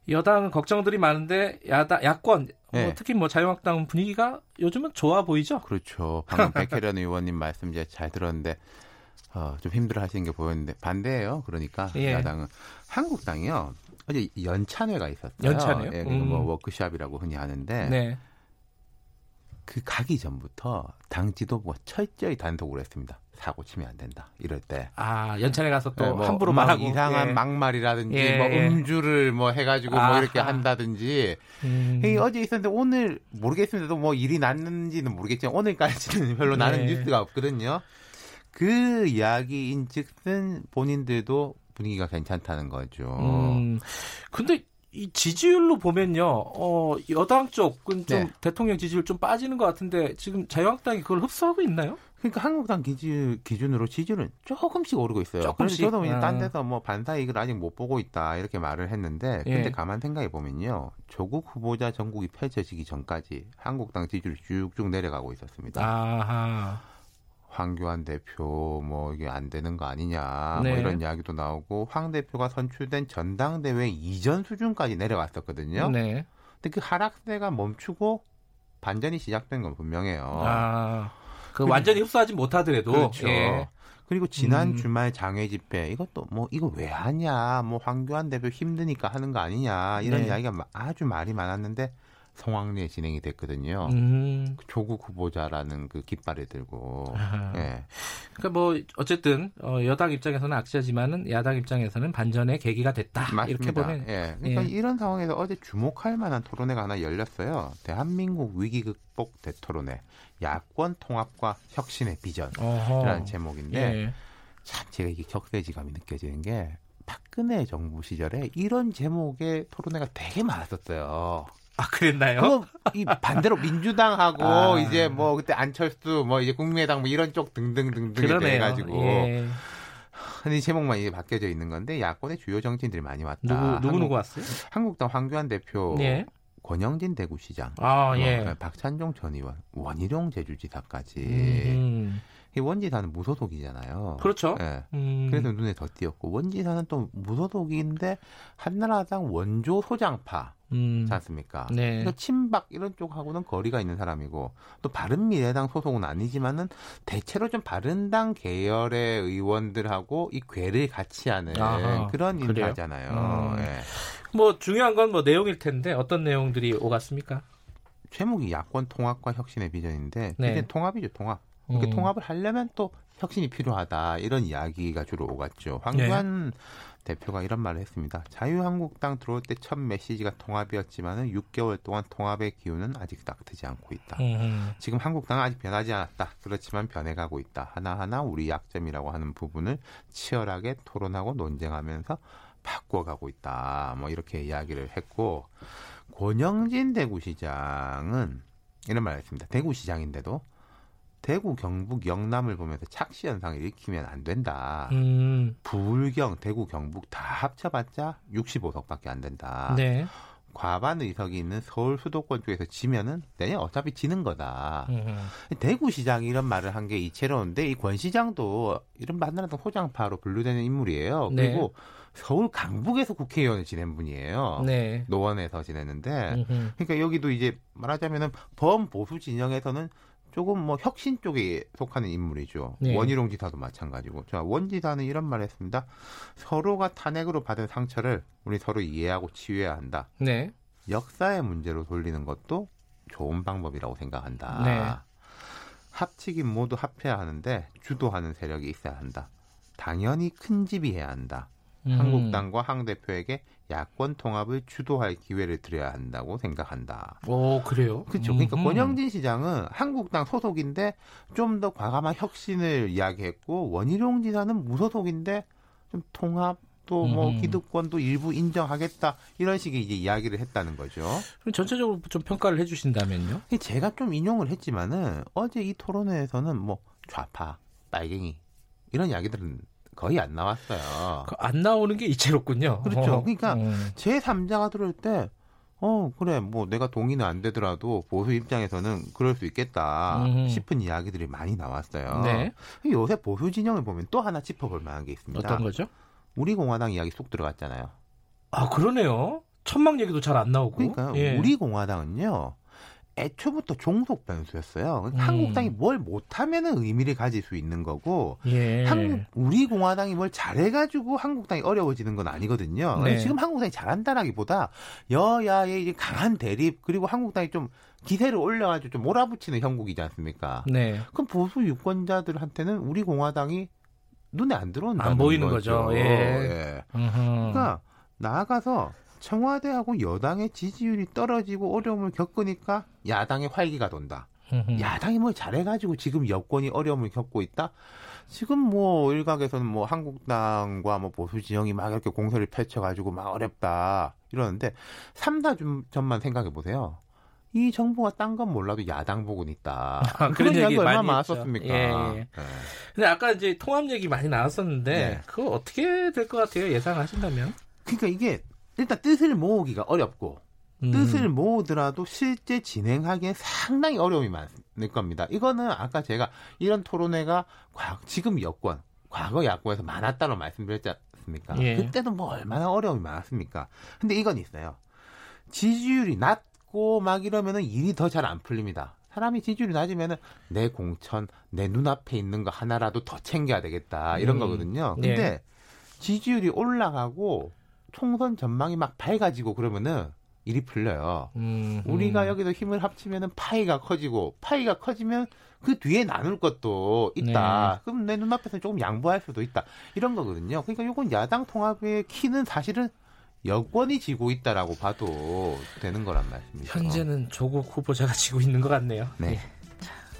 Speaker 2: 여당 걱정들이 많은데 야당 야권 뭐 네. 뭐 특히 뭐 자유한국당 분위기가 요즘은 좋아 보이죠?
Speaker 9: 그렇죠. 방금 백혜련 의원님 말씀 이제 잘 들었는데 어, 좀 힘들어 하시는 게 보였는데 반대예요. 그러니까 예. 야당은 한국당이요. 어제 연찬회가 있었어요.
Speaker 2: 연찬회요?
Speaker 9: 예, 음. 뭐 워크샵이라고 흔히 하는데 네. 그 가기 전부터 당 지도부가 철저히 단속을 했습니다. 사고 치면 안 된다. 이럴 때.
Speaker 2: 아, 연찬에 가서 또 네, 뭐 함부로 말하고
Speaker 9: 이상한 예. 막말이라든지 예. 뭐 음주를 뭐 해 가지고 아 뭐 이렇게 한다든지. 음. 어제 있었는데 오늘 모르겠습니다. 뭐 일이 났는지는 모르겠지만 오늘까지는 별로 나는 네. 뉴스가 없거든요. 그 이야기인즉슨 본인들도 분위기가 괜찮다는 거죠. 음,
Speaker 2: 근데 이 지지율로 보면요, 어, 여당 쪽은 좀 네. 대통령 지지율 좀 빠지는 것 같은데 지금 자유한국당이 그걸 흡수하고 있나요?
Speaker 9: 그러니까 한국당 기준, 기준으로 지지율은 조금씩 오르고 있어요. 조금씩. 저도 아. 딴 데서 뭐 반사 이익을 아직 못 보고 있다 이렇게 말을 했는데, 근데 예. 가만 생각해 보면요, 조국 후보자 전국이 펼쳐지기 전까지 한국당 지지율이 쭉쭉 내려가고 있었습니다. 아하. 황교안 대표 뭐 이게 안 되는 거 아니냐 뭐 네. 뭐 이런 이야기도 나오고 황 대표가 선출된 전당대회 이전 수준까지 내려갔었거든요. 네. 근데 그 하락세가 멈추고 반전이 시작된 건 분명해요. 아,
Speaker 2: 그 완전히 흡수하지 못하더라도
Speaker 9: 그렇죠. 예. 그리고 지난 음. 주말 장외 집회 이것도 뭐 이거 왜 하냐 뭐 황교안 대표 힘드니까 하는 거 아니냐 이런 네. 이야기가 아주 말이 많았는데 성황리에 진행이 됐거든요. 음. 조국 후보자라는 그 깃발을 들고. 예.
Speaker 2: 그러니까 뭐 어쨌든 어, 여당 입장에서는 악재지만은 야당 입장에서는 반전의 계기가 됐다. 맞습니다. 이렇게 보면.
Speaker 9: 예. 그러니까 예. 이런 상황에서 어제 주목할 만한 토론회가 하나 열렸어요. 대한민국 위기 극복 대토론회. 야권 통합과 혁신의 비전이라는 제목인데 예. 참 제가 이게 격세지감이 느껴지는 게 박근혜 정부 시절에 이런 제목의 토론회가 되게 많았었어요.
Speaker 2: 아 그랬나요?
Speaker 9: 이 반대로 민주당하고 아. 이제 뭐 그때 안철수 뭐 이제 국민의당 뭐 이런 쪽 등등등등 해가지고 예. 흔히 제목만 이제 바뀌어져 있는 건데 야권의 주요 정치인들이 많이 왔다.
Speaker 2: 누구 누구 누구 왔어요?
Speaker 9: 한국당 황교안 대표, 예. 권영진 대구시장, 아, 예. 뭐 박찬종 전 의원, 원희룡 제주지사까지. 음. 원지사는 무소속이잖아요.
Speaker 2: 그렇죠.
Speaker 9: 네. 음. 그래서 눈에 더 띄었고 원지사는 또 무소속인데 한나라당 원조 소장파. 음. 지 않습니까? 네. 그러니까 친박 이런 쪽하고는 거리가 있는 사람이고 또 바른 미래당 소속은 아니지만은 대체로 좀 바른당 계열의 의원들하고 이 궤를 같이 하는 아하, 그런 인사잖아요. 음. 네.
Speaker 2: 뭐 중요한 건 뭐 내용일 텐데 어떤 내용들이 오갔습니까?
Speaker 9: 제목이 야권 통합과 혁신의 비전인데 네. 통합이죠 통합. 그러니까 음. 통합을 하려면 또 혁신이 필요하다 이런 이야기가 주로 오갔죠. 황교안 네. 대표가 이런 말을 했습니다. 자유한국당 들어올 때 첫 메시지가 통합이었지만은 6개월 동안 통합의 기운은 아직 싹트지 않고 있다. 음. 지금 한국당은 아직 변하지 않았다. 그렇지만 변해가고 있다. 하나하나 우리 약점이라고 하는 부분을 치열하게 토론하고 논쟁하면서 바꿔가고 있다. 뭐 이렇게 이야기를 했고 권영진 대구시장은 이런 말을 했습니다. 대구시장인데도 대구, 경북, 영남을 보면서 착시 현상을 일으키면 안 된다. 음. 불경, 대구, 경북 다 합쳐봤자 65석밖에 안 된다. 네. 과반 의석이 있는 서울 수도권 쪽에서 지면은 내년 어차피 지는 거다. 음. 대구시장이 이런 말을 한 게 이채로운데 이 권 시장도 이런 만나던 소장파로 분류되는 인물이에요. 네. 그리고 서울 강북에서 국회의원을 지낸 분이에요. 네. 노원에서 지냈는데, 음흠. 그러니까 여기도 이제 말하자면은 범보수 진영에서는 조금 뭐 혁신 쪽에 속하는 인물이죠. 네. 원희룡 지사도 마찬가지고. 자, 원 지사는 이런 말을 했습니다. 서로가 탄핵으로 받은 상처를 우리 서로 이해하고 치유해야 한다. 네. 역사의 문제로 돌리는 것도 좋은 방법이라고 생각한다. 네. 합치긴 모두 합해야 하는데 주도하는 세력이 있어야 한다. 당연히 큰 집이 해야 한다. 음. 한국당과 황 대표에게 야권 통합을 주도할 기회를 드려야 한다고 생각한다.
Speaker 2: 오 그래요?
Speaker 9: 그렇죠. 그러니까 권영진 시장은 한국당 소속인데 좀 더 과감한 혁신을 이야기했고 원희룡 지사는 무소속인데 좀 통합 또뭐 음. 기득권도 일부 인정하겠다 이런 식의 이제 이야기를 했다는 거죠.
Speaker 2: 그럼 전체적으로 좀 평가를 해주신다면요?
Speaker 9: 제가 좀 인용을 했지만은 어제 이 토론회에서는 뭐 좌파, 빨갱이 이런 이야기들은 거의 안 나왔어요.
Speaker 2: 그안 나오는 게 이채롭군요.
Speaker 9: 그렇죠. 어. 그러니까 음. 제 3자가 들을 때 어, 그래, 뭐, 내가 동의는 안 되더라도 보수 입장에서는 그럴 수 있겠다 음. 싶은 이야기들이 많이 나왔어요. 네. 요새 보수 진영을 보면 또 하나 짚어볼 만한 게 있습니다.
Speaker 2: 어떤 거죠?
Speaker 9: 우리 공화당 이야기 쏙 들어갔잖아요.
Speaker 2: 아, 그러네요. 천막 얘기도 잘 안 나오고.
Speaker 9: 그러니까 예. 우리 공화당은요. 애초부터 종속 변수였어요. 음. 한국당이 뭘 못하면은 의미를 가질 수 있는 거고, 예. 한국 우리 공화당이 뭘 잘해가지고 한국당이 어려워지는 건 아니거든요. 네. 지금 한국당이 잘한다라기보다 여야의 강한 대립 그리고 한국당이 좀 기세를 올려가지고 좀 몰아붙이는 형국이지 않습니까? 네. 그럼 보수 유권자들한테는 우리 공화당이 눈에 안 들어온다는
Speaker 2: 안 보이는 거죠. 거죠. 예. 예.
Speaker 9: 그러니까 나아가서 청와대하고 여당의 지지율이 떨어지고 어려움을 겪으니까 야당의 활기가 돈다. 야당이 뭘 잘해가지고 지금 여권이 어려움을 겪고 있다. 지금 뭐 일각에서는 뭐 한국당과 뭐 보수 진영이 막 이렇게 공세를 펼쳐가지고 막 어렵다 이러는데 3다 점만 생각해 보세요. 이 정부가 딴 건 몰라도 야당 부분 있다. 아, 그런 이야기 얼마나 많았었습니까? 예, 예. 네.
Speaker 2: 근데 아까 이제 통합 얘기 많이 나왔었는데 네. 그거 어떻게 될 것 같아요? 예상하신다면?
Speaker 9: 그러니까 이게 일단 뜻을 모으기가 어렵고 음. 뜻을 모으더라도 실제 진행하기엔 상당히 어려움이 많을 겁니다. 이거는 아까 제가 이런 토론회가 지금 여권, 과거 야권에서 많았다고 말씀드렸지 않습니까? 예. 그때도 뭐 얼마나 어려움이 많았습니까? 근데 이건 있어요. 지지율이 낮고 막 이러면은 일이 더 잘 안 풀립니다. 사람이 지지율이 낮으면은 내 공천, 내 눈앞에 있는 거 하나라도 더 챙겨야 되겠다 이런 음. 거거든요. 근데 네. 지지율이 올라가고 총선 전망이 막 밝아지고 그러면은 일이 풀려요. 음, 음. 우리가 여기서 힘을 합치면은 파이가 커지고 파이가 커지면 그 뒤에 나눌 것도 있다. 네. 그럼 내 눈앞에서 조금 양보할 수도 있다. 이런 거거든요. 그러니까 이건 야당 통합의 키는 사실은 여권이 지고 있다라고 봐도 되는 거란 말씀이죠.
Speaker 2: 현재는 조국 후보자가 지고 있는 것 같네요. 네. 네.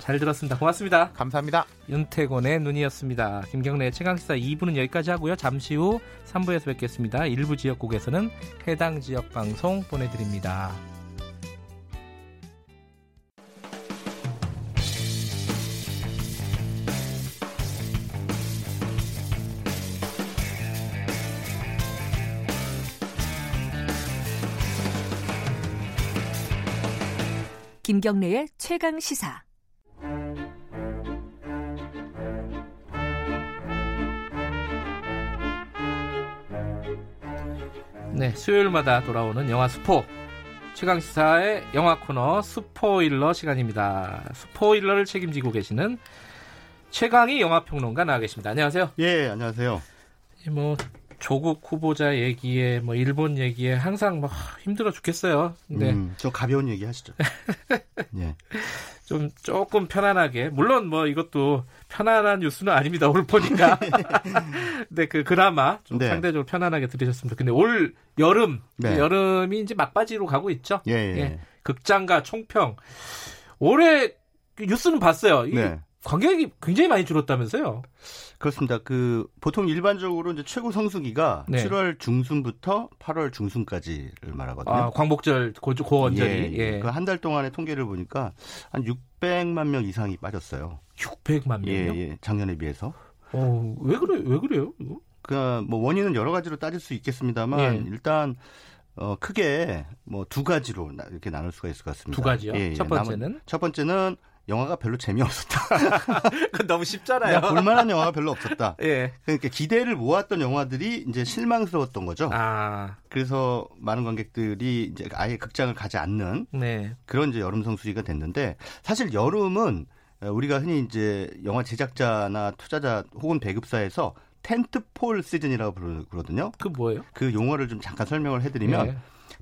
Speaker 2: 잘 들었습니다. 고맙습니다.
Speaker 9: 감사합니다.
Speaker 2: 윤태곤의 눈이었습니다. 김경래 최강시사 2부는 여기까지 하고요. 잠시 후 3부에서 뵙겠습니다. 일부 지역국에서는 해당 지역 방송 보내드립니다.
Speaker 6: 김경래의 최강 시사.
Speaker 2: 네, 수요일마다 돌아오는 영화 스포 최강 시사의 영화 코너 스포일러 시간입니다. 스포일러를 책임지고 계시는 최강희 영화 평론가 나와 계십니다. 안녕하세요.
Speaker 10: 예, 안녕하세요.
Speaker 2: 뭐 조국 후보자 얘기에 뭐 일본 얘기에 항상 뭐 힘들어 죽겠어요.
Speaker 10: 네. 음, 저 가벼운 얘기 하시죠.
Speaker 2: 예. 좀 조금 편안하게 물론 뭐 이것도 편안한 뉴스는 아닙니다. 오늘 보니까. 근데 그 그나마 좀 네. 상대적으로 편안하게 들으셨습니다. 근데 올 여름 네. 여름이 이제 막바지로 가고 있죠. 예, 예. 예. 극장과 총평 올해 뉴스는 봤어요. 네. 관객이 굉장히 많이 줄었다면서요?
Speaker 10: 그렇습니다. 그 보통 일반적으로 이제 최고 성수기가 네. 7월 중순부터 8월 중순까지를 말하거든요. 아,
Speaker 2: 광복절 고, 고원절이. 예,
Speaker 10: 예. 예. 그 한 달 동안의 통계를 보니까 한 600만 명 이상이 빠졌어요.
Speaker 2: 600만 명요?
Speaker 10: 예, 예. 작년에 비해서.
Speaker 2: 어, 왜 그래? 왜 그래요? 이거?
Speaker 10: 그뭐 원인은 여러 가지로 따질 수 있겠습니다만 예. 일단 어 크게 뭐 두 가지로 이렇게 나눌 수가 있을 것 같습니다.
Speaker 2: 두 가지요? 예, 예. 첫 번째는
Speaker 10: 첫 번째는 영화가 별로 재미없었다.
Speaker 2: 너무 쉽잖아요.
Speaker 10: 볼만한 영화가 별로 없었다. 예. 그러니까 기대를 모았던 영화들이 이제 실망스러웠던 거죠. 아. 그래서 많은 관객들이 이제 아예 극장을 가지 않는 네. 그런 이제 여름 성수기가 됐는데 사실 여름은 우리가 흔히 이제 영화 제작자나 투자자 혹은 배급사에서 텐트폴 시즌이라고 부르거든요.
Speaker 2: 그 뭐예요?
Speaker 10: 그 용어를 좀 잠깐 설명을 해드리면 네.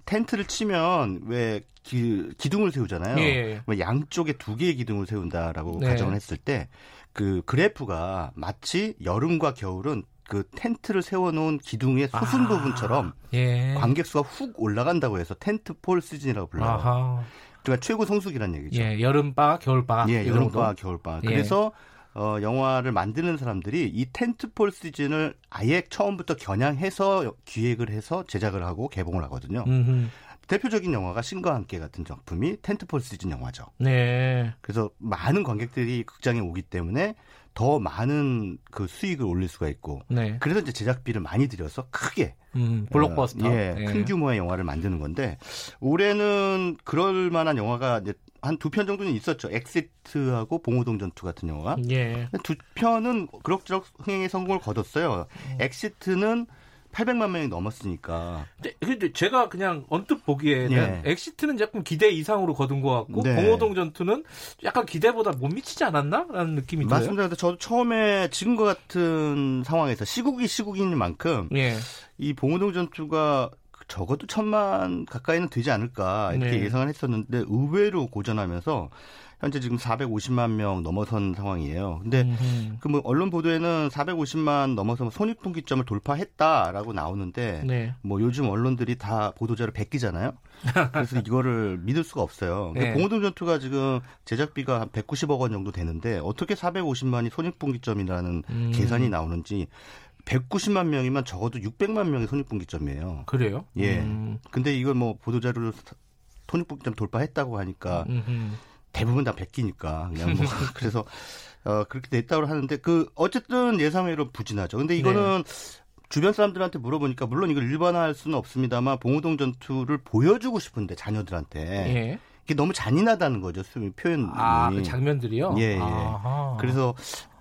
Speaker 10: 텐트를 치면 왜 기, 기둥을 세우잖아요. 예. 예. 뭐 양쪽에 두 개의 기둥을 세운다라고 네. 가정을 했을 때 그 그래프가 마치 여름과 겨울은 그 텐트를 세워놓은 기둥의 소순 아, 부분처럼 예. 관객 수가 훅 올라간다고 해서 텐트 폴 시즌이라고 불러요. 아하. 그러니까 최고 성수기란 얘기죠.
Speaker 2: 예, 여름바, 겨울바.
Speaker 10: 예, 여름바, 겨울바. 예. 그래서 어, 영화를 만드는 사람들이 이 텐트폴 시즌을 아예 처음부터 겨냥해서 기획을 해서 제작을 하고 개봉을 하거든요. 음흠. 대표적인 영화가 신과 함께 같은 작품이 텐트폴 시즌 영화죠. 네. 그래서 많은 관객들이 극장에 오기 때문에 더 많은 그 수익을 올릴 수가 있고. 네. 그래서 이제 제작비를 많이 들여서 크게
Speaker 2: 음, 블록버스터.
Speaker 10: 어, 예, 예, 큰 규모의 영화를 만드는 건데 올해는 그럴 만한 영화가 이제 한 두 편 정도는 있었죠. 엑시트하고 봉오동 전투 같은 영화가. 예. 두 편은 그럭저럭 흥행에 성공을 거뒀어요. 음. 엑시트는 800만 명이 넘었으니까.
Speaker 2: 근데, 근데 제가 그냥 언뜻 보기에는 예. 엑시트는 조금 기대 이상으로 거둔 것 같고 네. 봉오동 전투는 약간 기대보다 못 미치지 않았나라는 느낌이
Speaker 10: 들어요. 맞습니다. 근데 저도 처음에 지금과 같은 상황에서 시국이 시국인 만큼 예. 이 봉호동 전투가 적어도 천만 가까이는 되지 않을까 이렇게 네. 예상을 했었는데 의외로 고전하면서 현재 지금 450만 명 넘어선 상황이에요. 근데 그 뭐 언론 보도에는 450만 넘어서 손익분기점을 돌파했다라고 나오는데 네. 뭐 요즘 언론들이 다 보도자를 베끼잖아요. 그래서 이거를 믿을 수가 없어요. 네. 공호동 전투가 지금 제작비가 한 190억 원 정도 되는데 어떻게 450만이 손익분기점이라는 음. 계산이 나오는지 190만 명이면 적어도 600만 명의 손익분기점이에요.
Speaker 2: 그래요?
Speaker 10: 예. 음. 근데 이걸 뭐 보도자료로 손익분기점 돌파했다고 하니까 음흠. 대부분 다 베끼니까 그냥 뭐 그래서 어 그렇게 됐다고 하는데 그 어쨌든 예상외로 부진하죠. 근데 이거는 네. 주변 사람들한테 물어보니까 물론 이걸 일반화할 수는 없습니다만 봉호동 전투를 보여주고 싶은데 자녀들한테 예. 이게 너무 잔인하다는 거죠. 표현이.
Speaker 2: 아, 그 장면들이요?
Speaker 10: 예, 예. 그래서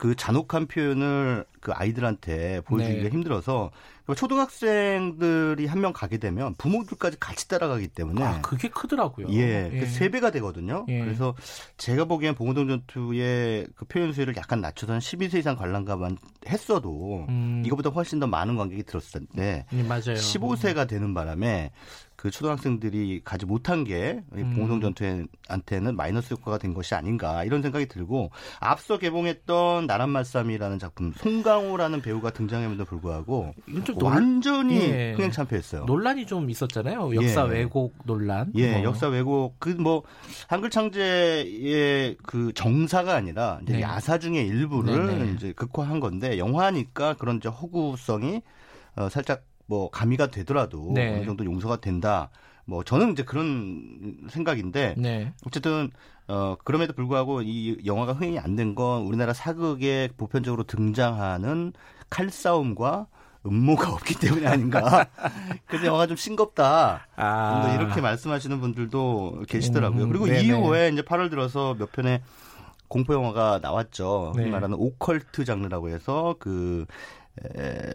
Speaker 10: 그 잔혹한 표현을 그 아이들한테 보여주기가 네. 힘들어서 초등학생들이 한 명 가게 되면 부모들까지 같이 따라가기 때문에
Speaker 2: 아, 그게 크더라고요.
Speaker 10: 예, 그 예. 세 배가 되거든요. 예. 그래서 제가 보기엔 봉호동 전투의 그 표현 수위를 약간 낮춰서 한 12세 이상 관람가만 했어도 음. 이거보다 훨씬 더 많은 관객이 들었을 텐데 예, 맞아요. 15세가 되는 바람에 그 초등학생들이 가지 못한 게 음. 봉송 전투한테는 마이너스 효과가 된 것이 아닌가 이런 생각이 들고 앞서 개봉했던 나란 말씀이라는 작품 송강호라는 배우가 등장함에도 불구하고 좀 완전히 예. 흥행 참패했어요.
Speaker 2: 논란이 좀 있었잖아요. 역사 예. 왜곡 논란.
Speaker 10: 예, 뭐. 역사 왜곡 그 뭐 한글 창제의 그 정사가 아니라 이제 네. 야사 중의 일부를 네네. 네. 이제 극화한 건데 영화니까 그런 이제 허구성이 어, 살짝 뭐 가미가 되더라도 네. 어느 정도 용서가 된다. 뭐 저는 이제 그런 생각인데 네. 어쨌든 어 그럼에도 불구하고 이 영화가 흥행이 안 된 건 우리나라 사극에 보편적으로 등장하는 칼싸움과 음모가 없기 때문이 아닌가. 그래서 영화가 좀 싱겁다. 아. 이렇게 말씀하시는 분들도 계시더라고요. 음, 그리고 네네. 이후에 이제 8월 들어서 몇 편의 공포 영화가 나왔죠. 네. 말하는 오컬트 장르라고 해서 그 에,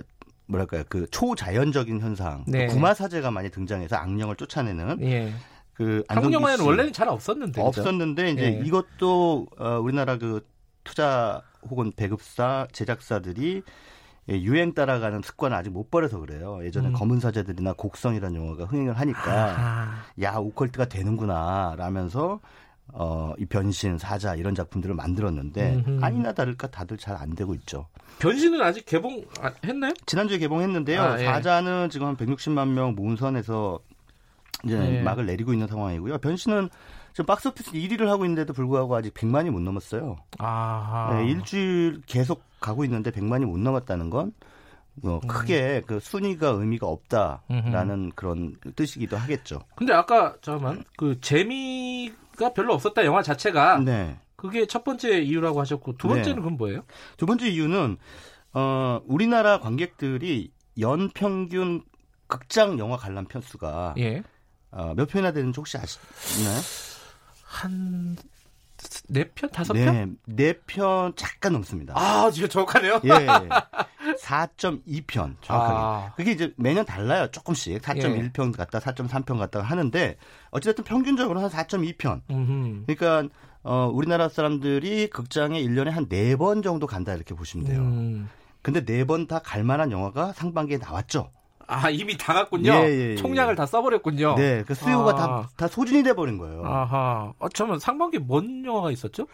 Speaker 10: 뭐랄까요 그 초자연적인 현상 그 네. 그 구마 사제가 많이 등장해서 악령을 쫓아내는 예.
Speaker 2: 그 한국 영화에는 원래는 잘 없었는데
Speaker 10: 없었는데 그렇죠? 이제 예. 이것도 어, 우리나라 그 투자 혹은 배급사 제작사들이 예, 유행 따라가는 습관을 아직 못 버려서 그래요. 예전에 음. 검은 사제들이나 곡성이라는 영화가 흥행을 하니까 아하. 야 오컬트가 되는구나 라면서 어, 이 변신, 사자 이런 작품들을 만들었는데 음흠. 아니나 다를까 다들 잘 안 되고 있죠.
Speaker 2: 변신은 아직 개봉했나요?
Speaker 10: 지난주에 개봉했는데요. 아, 예. 사자는 지금 한 160만 명 모은 선에서 이제 네. 막을 내리고 있는 상황이고요. 변신은 지금 박스오피스 1위를 하고 있는데도 불구하고 아직 100만이 못 넘었어요. 아, 네, 일주일 계속 가고 있는데 100만이 못 넘었다는 건 어, 크게 그 순위가 의미가 없다라는 음흠. 그런 뜻이기도 하겠죠.
Speaker 2: 근데 아까 잠깐만 그 재미 가 별로 없었다 영화 자체가 네. 그게 첫 번째 이유라고 하셨고 두 번째는 네. 그건 뭐예요?
Speaker 10: 두 번째 이유는 어 우리나라 관객들이 연 평균 극장 영화 관람 편수가 예. 어, 몇 편이나 되는지 혹시 아시나요?
Speaker 2: 한 네 편, 다섯 편? 네,
Speaker 10: 네 편 잠깐 넘습니다.
Speaker 2: 아, 진짜 정확하네요. 예.
Speaker 10: 4.2편 정확하게. 아. 그게 이제 매년 달라요. 조금씩 4.1편 갔다 4.3편 갔다 하는데 어찌됐든 평균적으로 한 4.2편. 음흠. 그러니까 어, 우리나라 사람들이 극장에 1년에 한 네 번 정도 간다 이렇게 보시면 돼요. 음. 근데 네 번 다 갈 만한 영화가 상반기에 나왔죠.
Speaker 2: 아 이미 다 갔군요. 예, 예, 예. 총량을 다 써버렸군요.
Speaker 10: 네, 그 수요가 다다 아. 다 소진이 돼 버린 거예요.
Speaker 2: 아하. 어, 잠깐 상반기 뭔 영화가 있었죠?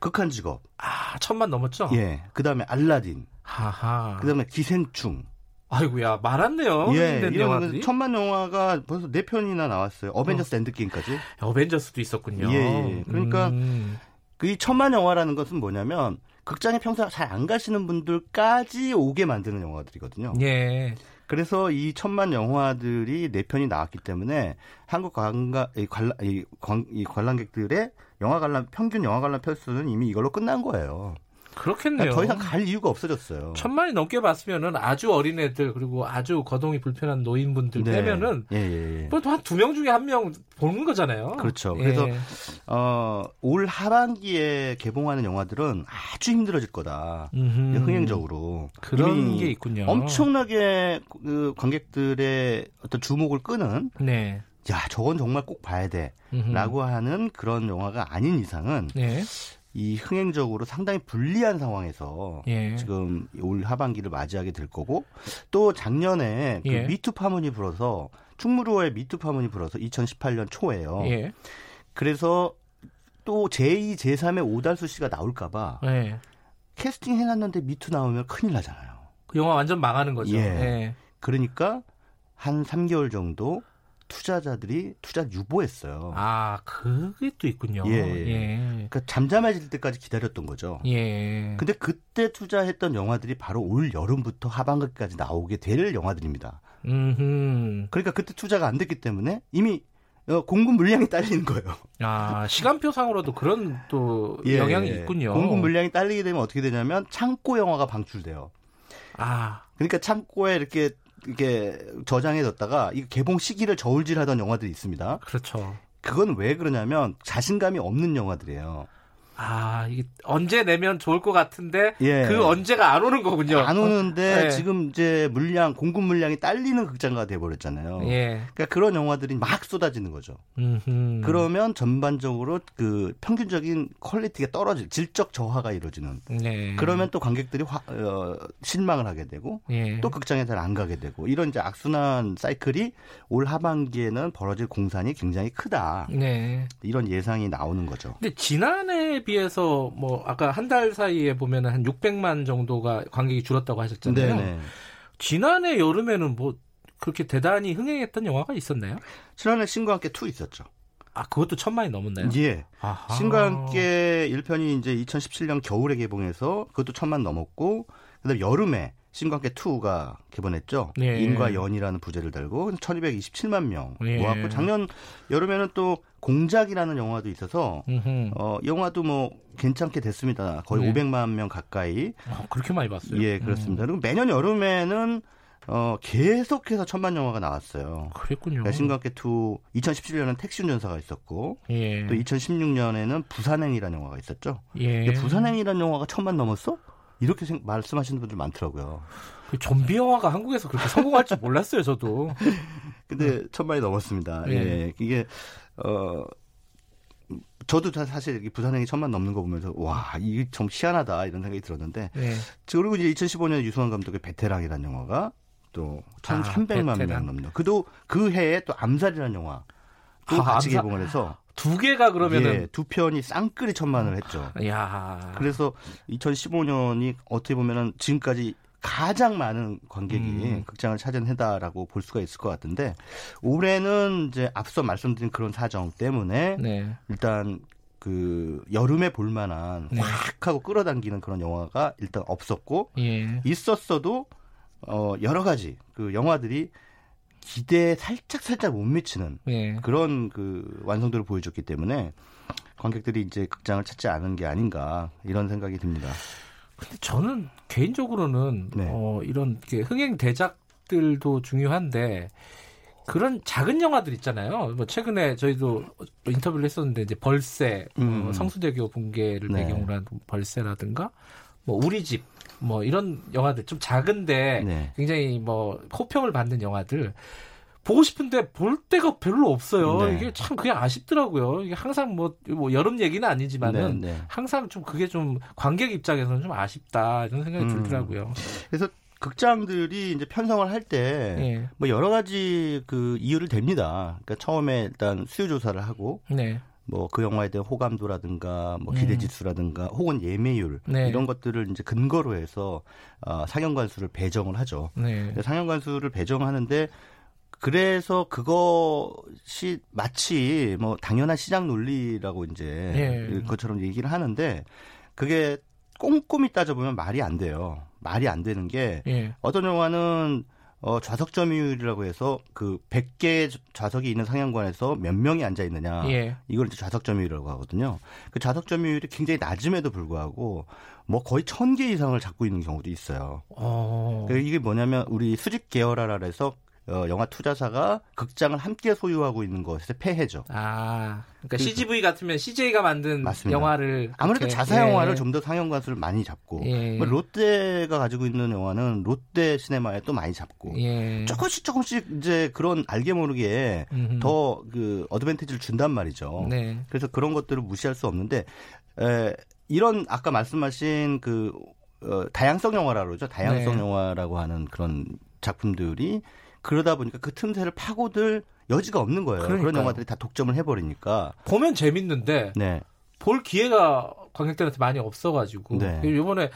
Speaker 10: 극한 직업.
Speaker 2: 아 천만 넘었죠?
Speaker 10: 예. 그 다음에 알라딘. 하하. 그 다음에 기생충.
Speaker 2: 아이고야 많았네요.
Speaker 10: 예, 이런 영화들이. 천만 영화가 벌써 네 편이나 나왔어요. 어벤져스 어. 엔드게임까지.
Speaker 2: 어벤져스도 있었군요.
Speaker 10: 예, 예. 그러니까 음. 그이 천만 영화라는 것은 뭐냐면 극장에 평소에 잘안 가시는 분들까지 오게 만드는 영화들이거든요. 예. 그래서 이 천만 영화들이 네 편이 나왔기 때문에 한국 관광 이 관람 이, 관, 이 관람객들의 영화 관람 평균 영화 관람 편수는 이미 이걸로 끝난 거예요.
Speaker 2: 그렇겠네요.
Speaker 10: 더 이상 갈 이유가 없어졌어요.
Speaker 2: 천만이 넘게 봤으면은 아주 어린 애들 그리고 아주 거동이 불편한 노인분들 네. 빼면은 예, 예, 예. 뭐한두 명 중에 한 명 보는 거잖아요.
Speaker 10: 그렇죠. 예. 그래서 어, 올 하반기에 개봉하는 영화들은 아주 힘들어질 거다. 음흠. 흥행적으로
Speaker 2: 그런 게 있군요.
Speaker 10: 엄청나게 그 관객들의 어떤 주목을 끄는 네. 야, 저건 정말 꼭 봐야 돼. 음흠. 라고 하는 그런 영화가 아닌 이상은 네. 이 흥행적으로 상당히 불리한 상황에서 예. 지금 올 하반기를 맞이하게 될 거고 또 작년에 그 예. 미투 파문이 불어서 충무로에 미투 파문이 불어서 2018년 초에요. 예. 그래서 또 제2, 제3의 오달수 씨가 나올까봐 예. 캐스팅 해놨는데 미투 나오면 큰일 나잖아요.
Speaker 2: 그 영화 완전 망하는 거죠. 예. 예.
Speaker 10: 그러니까 한 3개월 정도 투자자들이 투자 유보했어요.
Speaker 2: 아, 그게 또 있군요.
Speaker 10: 예. 예. 그러니까 잠잠해질 때까지 기다렸던 거죠. 예. 근데 그때 투자했던 영화들이 바로 올 여름부터 하반기까지 나오게 될 영화들입니다. 음흠. 그러니까 그때 투자가 안 됐기 때문에 이미 어, 공급 물량이 딸리는 거예요.
Speaker 2: 아, 시간표상으로도 그런 또 예, 영향이 있군요.
Speaker 10: 공급 물량이 딸리게 되면 어떻게 되냐면 창고 영화가 방출돼요. 아. 그러니까 창고에 이렇게 이게 저장해뒀다가 이 개봉 시기를 저울질하던 영화들이 있습니다.
Speaker 2: 그렇죠.
Speaker 10: 그건 왜 그러냐면 자신감이 없는 영화들이에요.
Speaker 2: 아, 이게 언제 내면 좋을 것 같은데 예. 그 언제가 안 오는 거군요.
Speaker 10: 안 오는데 네. 지금 이제 물량 공급 물량이 딸리는 극장가 돼 버렸잖아요. 예. 그러니까 그런 영화들이 막 쏟아지는 거죠. 음흠. 그러면 전반적으로 그 평균적인 quality가 떨어질 질적 저하가 이루어지는. 네. 그러면 또 관객들이 화, 어, 실망을 하게 되고 예. 또 극장에 잘 안 가게 되고 이런 이제 악순환 사이클이 올 하반기에는 벌어질 공산이 굉장히 크다. 네. 이런 예상이 나오는 거죠.
Speaker 2: 근데 지난해 비해서 뭐 아까 한 달 사이에 보면은 한 600만 정도가 관객이 줄었다고 하셨잖아요. 네네. 지난해 여름에는 뭐 그렇게 대단히 흥행했던 영화가 있었나요?
Speaker 10: 지난해 신과 함께 2 있었죠.
Speaker 2: 아, 그것도 천만이 넘었나요?
Speaker 10: 예. 아하. 신과 함께 1편이 이제 2017년 겨울에 개봉해서 그것도 천만 넘었고, 그 다음에 여름에 신과 함께 2가 개봉했죠. 예. 인과 연이라는 부제를 달고 1227만 명 예. 모았고 작년 여름에는 또 공작이라는 영화도 있어서 음흠. 어 영화도 뭐 괜찮게 됐습니다. 거의 네. 500만 명 가까이.
Speaker 2: 아, 그렇게 많이 봤어요?
Speaker 10: 예, 그렇습니다. 음. 그리고 매년 여름에는 어, 계속해서 천만 영화가 나왔어요.
Speaker 2: 그랬군요.
Speaker 10: 신각계 2 2017년에는 택시 운전사가 있었고 예. 또 2016년에는 부산행이라는 영화가 있었죠. 예. 부산행이라는 영화가 천만 넘었어? 이렇게 생, 말씀하시는 분들 많더라고요.
Speaker 2: 그 좀비 영화가 한국에서 그렇게 성공할 줄 몰랐어요, 저도.
Speaker 10: 근데 천만이 넘었습니다. 예. 예. 이게 어 저도 사실 부산행이 천만 넘는 거 보면서 와 이게 좀 희한하다 이런 생각이 들었는데 예. 그리고 이제 2015년 유승환 감독의 베테랑이라는 영화가 또 1,300만 아, 명 넘는 그도 그 해에 또 암살이라는 영화 또 아, 같이 암살. 개봉을 해서
Speaker 2: 두 개가 그러면은
Speaker 10: 예, 두 편이 쌍끌이 천만을 했죠. 야. 그래서 2015년이 어떻게 보면은 지금까지 가장 많은 관객이 음. 극장을 찾은 해다라고 볼 수가 있을 것 같은데 올해는 이제 앞서 말씀드린 그런 사정 때문에 네. 일단 그 여름에 볼 만한 네. 확 하고 끌어당기는 그런 영화가 일단 없었고 예. 있었어도 어 여러 가지 그 영화들이 기대에 살짝 살짝 못 미치는 예. 그런 그 완성도를 보여줬기 때문에 관객들이 이제 극장을 찾지 않은 게 아닌가 이런 생각이 듭니다.
Speaker 2: 근데 저는 개인적으로는 네. 어, 이런 흥행 대작들도 중요한데 그런 작은 영화들 있잖아요. 뭐 최근에 저희도 인터뷰를 했었는데 이제 벌새, 뭐 음. 어, 성수대교 붕괴를 네. 배경으로 한 벌새라든가 뭐 우리 집 뭐 이런 영화들 좀 작은데 네. 굉장히 뭐 호평을 받는 영화들 보고 싶은데 볼 데가 별로 없어요. 네. 이게 참 그게 아쉽더라고요. 이게 항상 뭐, 뭐 여름 얘기는 아니지만은 네, 네. 항상 좀 그게 좀 관객 입장에서는 좀 아쉽다 이런 생각이 음. 들더라고요.
Speaker 10: 그래서 극장들이 이제 편성을 할 때뭐 예. 네. 여러 가지 그 이유를 댑니다. 그러니까 처음에 일단 수요 조사를 하고 네. 뭐 그 영화에 대한 호감도라든가 뭐 기대 음. 지수라든가 음. 혹은 예매율 네. 이런 것들을 이제 근거로 해서 어, 상영관 수를 배정을 하죠. 네. 상영관 수를 배정하는데 그래서 그것이 마치 뭐 당연한 시장 논리라고 이제 예. 그것처럼 얘기를 하는데 그게 꼼꼼히 따져보면 말이 안 돼요. 말이 안 되는 게 예. 어떤 영화는 어, 좌석 점유율이라고 해서 그 100개 좌석이 있는 상영관에서 몇 명이 앉아 있느냐. 예. 이걸 이제 좌석 점유율이라고 하거든요. 그 좌석 점유율이 굉장히 낮음에도 불구하고 뭐 거의 1000개 이상을 잡고 있는 경우도 있어요. 어. 이게 뭐냐면 우리 수직 계열화라 해서 어, 영화 투자사가 극장을 함께 소유하고 있는 것의 폐해죠.
Speaker 2: 아, 그러니까 CGV 같으면 CJ가 만든 맞습니다. 영화를
Speaker 10: 아무래도 자사 영화를 예. 좀더 상영 관수를 많이 잡고 예. 뭐 롯데가 가지고 있는 영화는 롯데 시네마에 또 많이 잡고 예. 조금씩 조금씩 이제 그런 알게 모르게 더 그 어드밴티지를 준단 말이죠. 네. 그래서 그런 것들을 무시할 수 없는데 에, 이런 아까 말씀하신 그 어, 다양성 영화라고 그러죠. 다양성 네. 영화라고 하는 그런 작품들이 그러다 보니까 그 틈새를 파고들 여지가 없는 거예요. 그러니까요. 그런 영화들이 다 독점을 해버리니까.
Speaker 2: 보면 재밌는데 네. 볼 기회가 관객들한테 많이 없어가지고 네. 이번에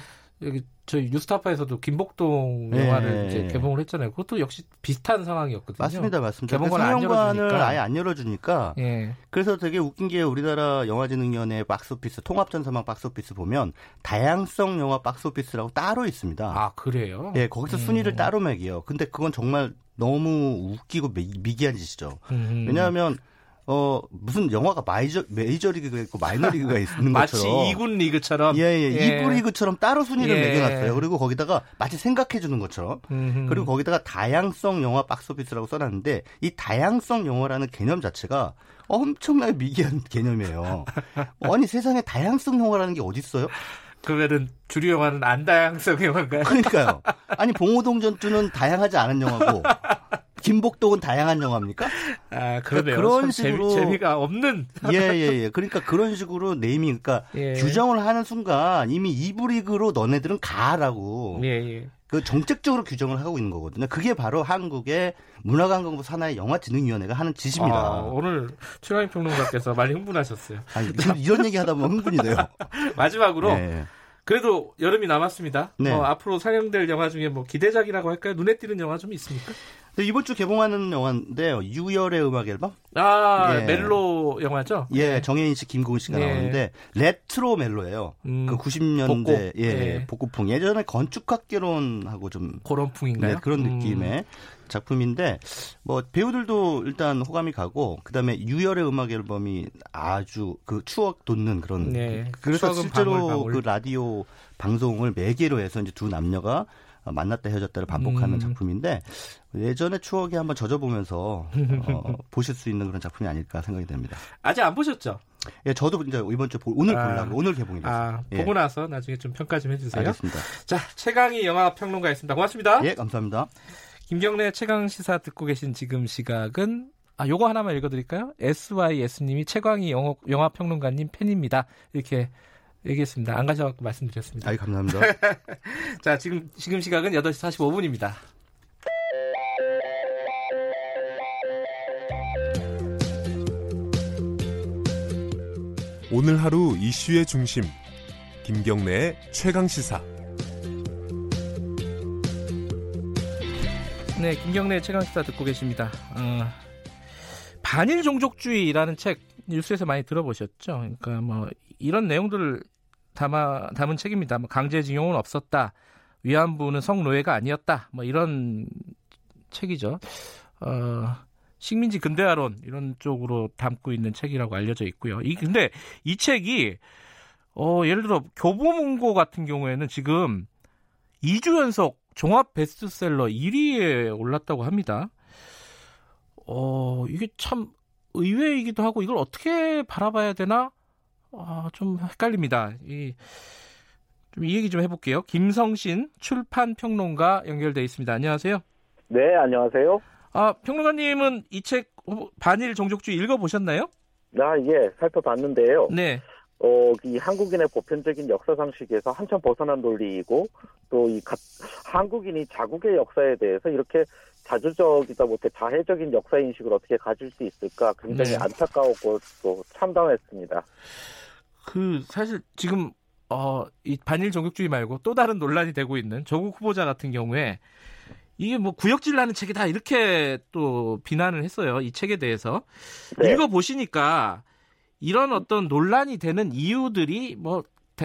Speaker 2: 여기 저희 뉴스타파에서도 김복동 네. 영화를 이제 개봉을 했잖아요. 그것도 역시 비슷한 상황이었거든요.
Speaker 10: 맞습니다, 맞습니다. 개봉관 상영관을 아예 안 열어주니까. 예. 그래서 되게 웃긴 게 우리나라 영화진흥위원회 박스오피스 통합전사망 박스오피스 보면 다양성 영화 박스오피스라고 따로 있습니다.
Speaker 2: 아 그래요?
Speaker 10: 예, 거기서 음. 순위를 따로 매겨요. 근데 그건 정말 너무 웃기고 미개한 짓이죠. 음. 왜냐하면 어 무슨 영화가 마이저 메이저리그가 있고 마이너리그가 있는
Speaker 2: 마치
Speaker 10: 것처럼
Speaker 2: 마치 2군 리그처럼
Speaker 10: 예예 예, 예. 2부 리그처럼 따로 순위를 예. 매겨놨어요. 그리고 거기다가 마치 생각해 주는 것처럼 음흠. 그리고 거기다가 다양성 영화 박스오피스라고 써놨는데 이 다양성 영화라는 개념 자체가 엄청나게 미개한 개념이에요. 아니 세상에 다양성 영화라는 게 어디 있어요?
Speaker 2: 그러면은 주류 영화는 안 다양성 영화인가요?
Speaker 10: 그러니까요. 아니 봉호동 전투는 다양하지 않은 영화고 김복동은 다양한 영화입니까?
Speaker 2: 아, 그러네요. 그런 식으로 재미, 가 없는.
Speaker 10: 예, 예, 예. 그러니까 그런 식으로 네이밍, 그러니까 예. 규정을 하는 순간 이미 이브 리그로 너네들은 가라고. 예, 예. 그 정책적으로 규정을 하고 있는 거거든요. 그게 바로 한국의 문화관광부 산하의 영화진흥위원회가 하는 짓입니다. 아,
Speaker 2: 오늘 최강희 평론가께서 많이 흥분하셨어요.
Speaker 10: 아니, 이런 얘기 하다 보면 흥분이 돼요.
Speaker 2: 마지막으로. 네. 그래도 여름이 남았습니다. 네. 어, 앞으로 상영될 영화 중에 뭐 기대작이라고 할까요? 눈에 띄는 영화 좀 있습니까?
Speaker 10: 네, 이번 주 개봉하는 영화인데요. 유열의 음악 앨범?
Speaker 2: 아, 예. 멜로 영화죠?
Speaker 10: 예, 네. 정혜인 씨, 김고은 씨가 네. 나오는데 레트로 멜로예요. 음, 그 90년대 복고. 예, 네. 복고풍. 예전에 건축학개론하고 좀
Speaker 2: 그런 풍인가요?
Speaker 10: 네, 그런 음. 느낌의 작품인데 뭐 배우들도 일단 호감이 가고 그다음에 유열의 음악 앨범이 아주 그 추억 돋는 그런 네. 그래서 실제로 방울, 방울. 그 라디오 방송을 매개로 해서 이제 두 남녀가 만났다 헤어졌다를 반복하는 음. 작품인데 예전의 추억에 한번 젖어보면서 어, 보실 수 있는 그런 작품이 아닐까 생각이 됩니다.
Speaker 2: 아직 안 보셨죠?
Speaker 10: 예, 저도 이제 이번 주 오늘 아, 보려고 오늘 개봉이 됐어요. 아,
Speaker 2: 예. 보고 나서 나중에 좀 평가 좀 해주세요.
Speaker 10: 알겠습니다.
Speaker 2: 자, 최강희 영화 평론가였습니다. 고맙습니다.
Speaker 10: 예, 감사합니다.
Speaker 2: 김경래 최강 시사 듣고 계신 지금 시각은 아, 요거 하나만 읽어드릴까요? SYS님이 최광희 영어, 영화평론가님 팬입니다. 이렇게 얘기했습니다. 안 가셔갖고 말씀드렸습니다.
Speaker 10: 아이, 감사합니다.
Speaker 2: 자, 지금, 지금 시각은 8시 45분입니다.
Speaker 1: 오늘 하루 이슈의 중심. 김경래의 최강 시사.
Speaker 2: 네, 김경래 최강 시사 듣고 계십니다. 어, 반일 종족주의라는 책 뉴스에서 많이 들어보셨죠? 그러니까 뭐 이런 내용들을 담아 담은 책입니다. 뭐 강제징용은 없었다. 위안부는 성노예가 아니었다. 뭐 이런 책이죠. 어, 식민지 근대화론 이런 쪽으로 담고 있는 책이라고 알려져 있고요. 이 근데 이 책이 어, 예를 들어 교보문고 같은 경우에는 지금 2주 연속 종합 베스트셀러 1위에 올랐다고 합니다. 어, 이게 참 의외이기도 하고 이걸 어떻게 바라봐야 되나? 아, 좀 헷갈립니다. 이, 좀 이 얘기 좀 해볼게요. 김성신 출판 평론가 연결돼 있습니다. 안녕하세요.
Speaker 11: 네, 안녕하세요.
Speaker 2: 아, 평론가님은 이 책 반일 종족주의 읽어보셨나요?
Speaker 11: 나 아, 예, 살펴봤는데요.
Speaker 2: 네.
Speaker 11: 어, 이 한국인의 보편적인 역사 상식에서 한참 벗어난 논리이고 또 이 한국인이 자국의 역사에 대해서 이렇게 자주적이다 못해 자해적인 역사 인식을 어떻게 가질 수 있을까 굉장히 네. 안타까웠고 또 참담했습니다.
Speaker 2: 그 사실 지금 어, 이 반일 종족주의 말고 또 다른 논란이 되고 있는 조국 후보자 같은 경우에 이게 뭐 구역질 나는 책이다 이렇게 또 비난을 했어요 이 책에 대해서 네. 읽어 보시니까 이런 어떤 논란이 되는 이유들이 뭐,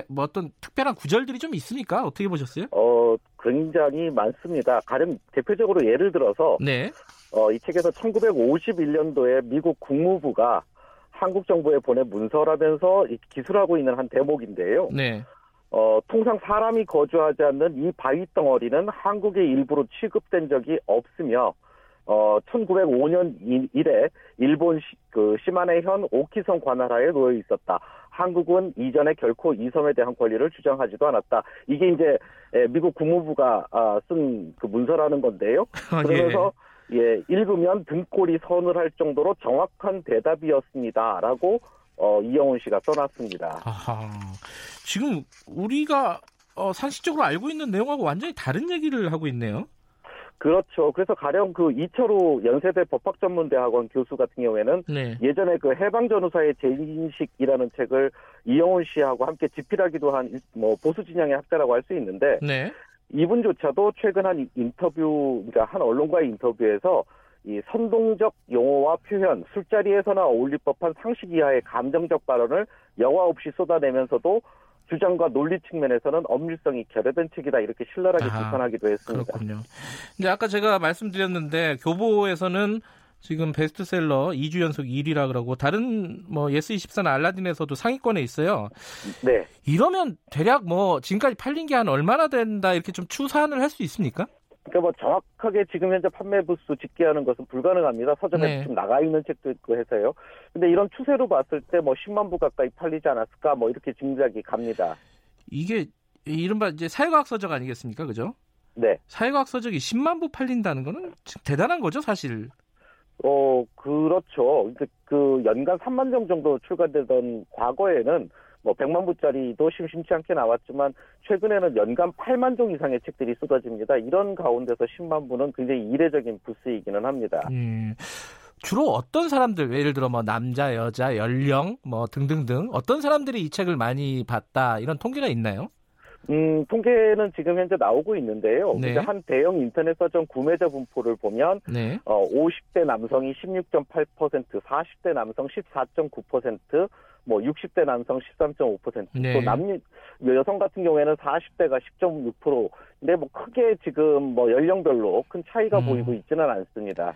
Speaker 2: 뭐 어떤 특별한 구절들이 좀 있습니까? 어떻게 보셨어요?
Speaker 11: 어, 굉장히 많습니다. 가령 대표적으로 예를 들어서
Speaker 2: 네.
Speaker 11: 어, 이 책에서 1951년도에 미국 국무부가 한국 정부에 보낸 문서라면서 기술하고 있는 한 대목인데요.
Speaker 2: 네.
Speaker 11: 어, 통상 사람이 거주하지 않는 이 바위 덩어리는 한국의 일부로 취급된 적이 없으며 어, 1905년 이래 일본 시, 그 시마네현 오키성 관할하에 놓여 있었다. 한국은 이전에 결코 이 섬에 대한 권리를 주장하지도 않았다. 이게 이제 미국 국무부가 아, 쓴그 문서라는 건데요. 아, 예. 그러면서 예. 예, 읽으면 등골이 선을 할 정도로 정확한 대답이었습니다라고 어, 이영훈 씨가 써놨습니다.
Speaker 2: 아하. 지금 우리가 어, 상식적으로 알고 있는 내용하고 완전히 다른 얘기를 하고 있네요.
Speaker 11: 그렇죠. 그래서 가령 그 이철우 연세대 법학전문대학원 교수 같은 경우에는 네. 예전에 그 해방전후사의 재인식이라는 책을 이영훈 씨하고 함께 집필하기도 한 뭐 보수 진영의 학자라고 할 수 있는데
Speaker 2: 네.
Speaker 11: 이분조차도 최근 한 인터뷰, 그러니까 한 언론과의 인터뷰에서 이 선동적 용어와 표현, 술자리에서나 어울릴 법한 상식 이하의 감정적 발언을 여과 없이 쏟아내면서도 주장과 논리 측면에서는 엄밀성이 결여된 책이다 이렇게 신랄하게 아, 비판하기도 했습니다.
Speaker 2: 그렇군요. 이제 아까 제가 말씀드렸는데 교보에서는 지금 베스트셀러 2주 연속 1위라 그러고 다른 뭐 예스24나 알라딘에서도 상위권에 있어요.
Speaker 11: 네.
Speaker 2: 이러면 대략 뭐 지금까지 팔린 게 한 얼마나 된다 이렇게 좀 추산을 할 수 있습니까?
Speaker 11: 그러니까 뭐 정확하게 지금 현재 판매 부수 집계하는 것은 불가능합니다. 서점에 네. 좀 나가 있는 책도 있고 해서요. 근데 이런 추세로 봤을 때 뭐 10만 부 가까이 팔리지 않았을까 뭐 이렇게 짐작이 갑니다.
Speaker 2: 이게 이른바 이제 사회과학 서적 아니겠습니까? 그죠?
Speaker 11: 네.
Speaker 2: 사회과학 서적이 10만 부 팔린다는 거는 대단한 거죠, 사실.
Speaker 11: 어, 그렇죠. 그 연간 3만 정 정도 출간되던 과거에는 뭐 100만 부짜리도 심심치 않게 나왔지만 최근에는 연간 8만 종 이상의 책들이 쏟아집니다. 이런 가운데서 10만 부는 굉장히 이례적인 부수이기는 합니다.
Speaker 2: 음. 주로 어떤 사람들 예를 들어 뭐 남자, 여자, 연령 뭐 등등등 어떤 사람들이 이 책을 많이 봤다 이런 통계가 있나요?
Speaker 11: 음, 통계는 지금 현재 나오고 있는데요. 네. 한 대형 인터넷 서점 구매자 분포를 보면
Speaker 2: 네.
Speaker 11: 어, 50대 남성이 16.8%, 40대 남성 14.9%, 뭐 60대 남성 13.5%, 네. 또 남녀 여성 같은 경우에는 40대가 10.6%. 근데 뭐 크게 지금 뭐 연령별로 큰 차이가 음. 보이고 있지는 않습니다.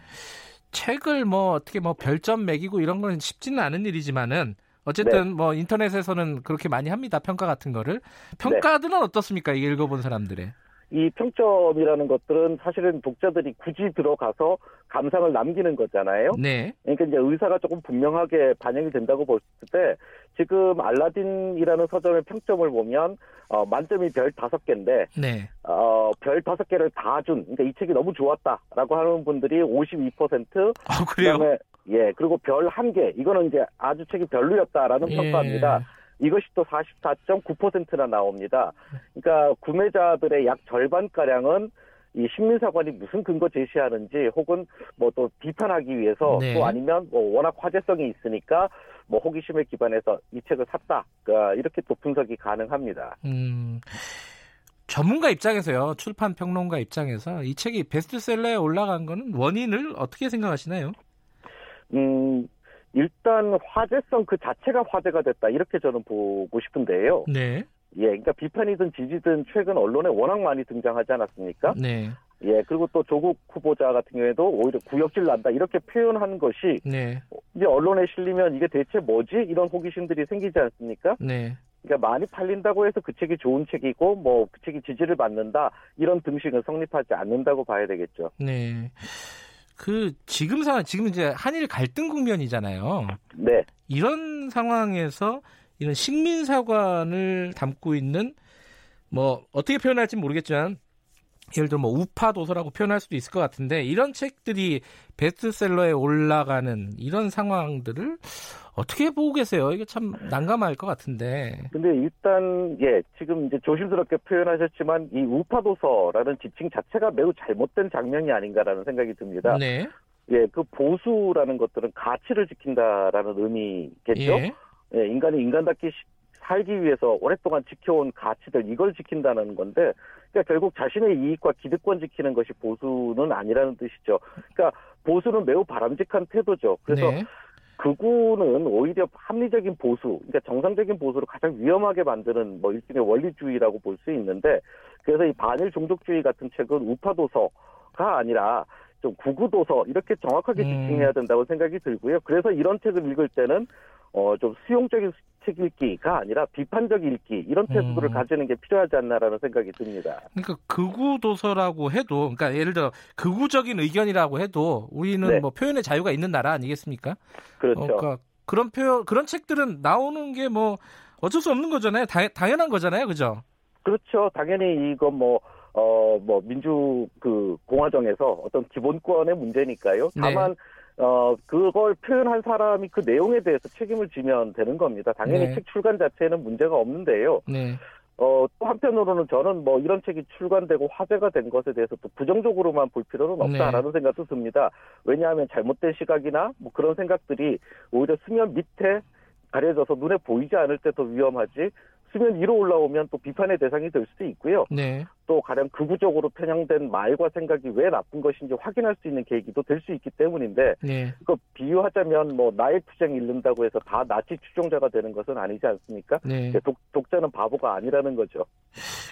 Speaker 2: 책을 뭐 어떻게 뭐 별점 매기고 이런 건 쉽지는 않은 일이지만은 어쨌든 네. 뭐 인터넷에서는 그렇게 많이 합니다 평가 같은 거를 평가들은 네. 어떻습니까? 이게 읽어본 사람들의
Speaker 11: 이 평점이라는 것들은 사실은 독자들이 굳이 들어가서 감상을 남기는 거잖아요.
Speaker 2: 네.
Speaker 11: 그러니까 이제 의사가 조금 분명하게 반영이 된다고 볼 때 지금 알라딘이라는 서점의 평점을 보면 어, 만점이 별 다섯 개인데
Speaker 2: 네.
Speaker 11: 어, 별 다섯 개를 다 준. 그러니까 이 책이 너무 좋았다라고 하는 분들이 52%.
Speaker 2: 아, 그래요?
Speaker 11: 그다음에 예, 그리고 별 한 개. 이거는 이제 아주 책이 별로였다라는 예. 평가입니다. 이것이 또 44.9%나 나옵니다. 그러니까 구매자들의 약 절반가량은 이 식민사관이 무슨 근거 제시하는지 혹은 뭐 또 비판하기 위해서 네. 또 아니면 뭐 워낙 화제성이 있으니까 뭐 호기심에 기반해서 이 책을 샀다. 그러니까 이렇게 또 분석이 가능합니다.
Speaker 2: 음. 전문가 입장에서요. 출판 평론가 입장에서 이 책이 베스트셀러에 올라간 거는 원인을 어떻게 생각하시나요?
Speaker 11: 음, 일단 화제성 그 자체가 화제가 됐다 이렇게 저는 보고 싶은데요.
Speaker 2: 네.
Speaker 11: 예, 그러니까 비판이든 지지든 최근 언론에 워낙 많이 등장하지 않았습니까?
Speaker 2: 네.
Speaker 11: 예, 그리고 또 조국 후보자 같은 경우에도 오히려 구역질 난다 이렇게 표현한 것이
Speaker 2: 네.
Speaker 11: 이제 언론에 실리면 이게 대체 뭐지 이런 호기심들이 생기지 않습니까?
Speaker 2: 네.
Speaker 11: 그러니까 많이 팔린다고 해서 그 책이 좋은 책이고 뭐 그 책이 지지를 받는다 이런 등식은 성립하지 않는다고 봐야 되겠죠.
Speaker 2: 네. 그 지금 상황 지금 이제 한일 갈등 국면이잖아요.
Speaker 11: 네.
Speaker 2: 이런 상황에서 이런 식민 사관을 담고 있는 뭐 어떻게 표현할지 모르겠지만 예를 들어 뭐 우파 도서라고 표현할 수도 있을 것 같은데 이런 책들이 베스트셀러에 올라가는 이런 상황들을 어떻게 보고 계세요? 이게 참 난감할 것 같은데.
Speaker 11: 근데 일단 예 지금 이제 조심스럽게 표현하셨지만 이 우파 도서라는 지칭 자체가 매우 잘못된 장면이 아닌가라는 생각이 듭니다.
Speaker 2: 네.
Speaker 11: 예, 그 보수라는 것들은 가치를 지킨다라는 의미겠죠.
Speaker 2: 예.
Speaker 11: 예, 인간이 인간답게 살기 위해서 오랫동안 지켜온 가치들 이걸 지킨다는 건데 그러니까 결국 자신의 이익과 기득권 지키는 것이 보수는 아니라는 뜻이죠. 그러니까 보수는 매우 바람직한 태도죠. 그래서
Speaker 2: 네.
Speaker 11: 극우는 오히려 합리적인 보수, 그러니까 정상적인 보수를 가장 위험하게 만드는 뭐 일종의 원리주의라고 볼 수 있는데 그래서 이 반일 종족주의 같은 책은 우파 도서가 아니라 좀 구구 도서 이렇게 정확하게 지칭해야 된다고 생각이 들고요. 그래서 이런 책을 읽을 때는 어, 좀 수용적인 책 읽기가 아니라 비판적 읽기 이런 태도를 음. 가지는 게 필요하지 않나라는 생각이 듭니다.
Speaker 2: 그러니까 극우 도서라고 해도 그러니까 예를 들어 극우적인 의견이라고 해도 우리는 네. 뭐 표현의 자유가 있는 나라 아니겠습니까?
Speaker 11: 그렇죠.
Speaker 2: 어, 그러니까 그런 표현 그런 책들은 나오는 게 뭐 어쩔 수 없는 거잖아요. 다, 당연한 거잖아요. 그죠?
Speaker 11: 그렇죠. 당연히 이거 뭐 어, 뭐, 민주, 그, 공화정에서 어떤 기본권의 문제니까요. 네. 다만, 네. 어, 그걸 표현한 사람이 그 내용에 대해서 책임을 지면 되는 겁니다. 당연히 네. 책 출간 자체에는 문제가 없는데요.
Speaker 2: 네.
Speaker 11: 어, 또 한편으로는 저는 뭐 이런 책이 출간되고 화제가 된 것에 대해서 또 부정적으로만 볼 필요는 없다라는 네. 생각도 듭니다. 왜냐하면 잘못된 시각이나 뭐 그런 생각들이 오히려 수면 밑에 가려져서 눈에 보이지 않을 때 더 위험하지 수면 위로 올라오면 또 비판의 대상이 될 수도 있고요.
Speaker 2: 네.
Speaker 11: 또 가령 극우적으로 편향된 말과 생각이 왜 나쁜 것인지 확인할 수 있는 계기도 될 수 있기 때문인데
Speaker 2: 네.
Speaker 11: 그 비유하자면 뭐 나의 투쟁 읽는다고 해서 다 나치 추종자가 되는 것은 아니지 않습니까?
Speaker 2: 네.
Speaker 11: 독, 독자는 바보가 아니라는 거죠.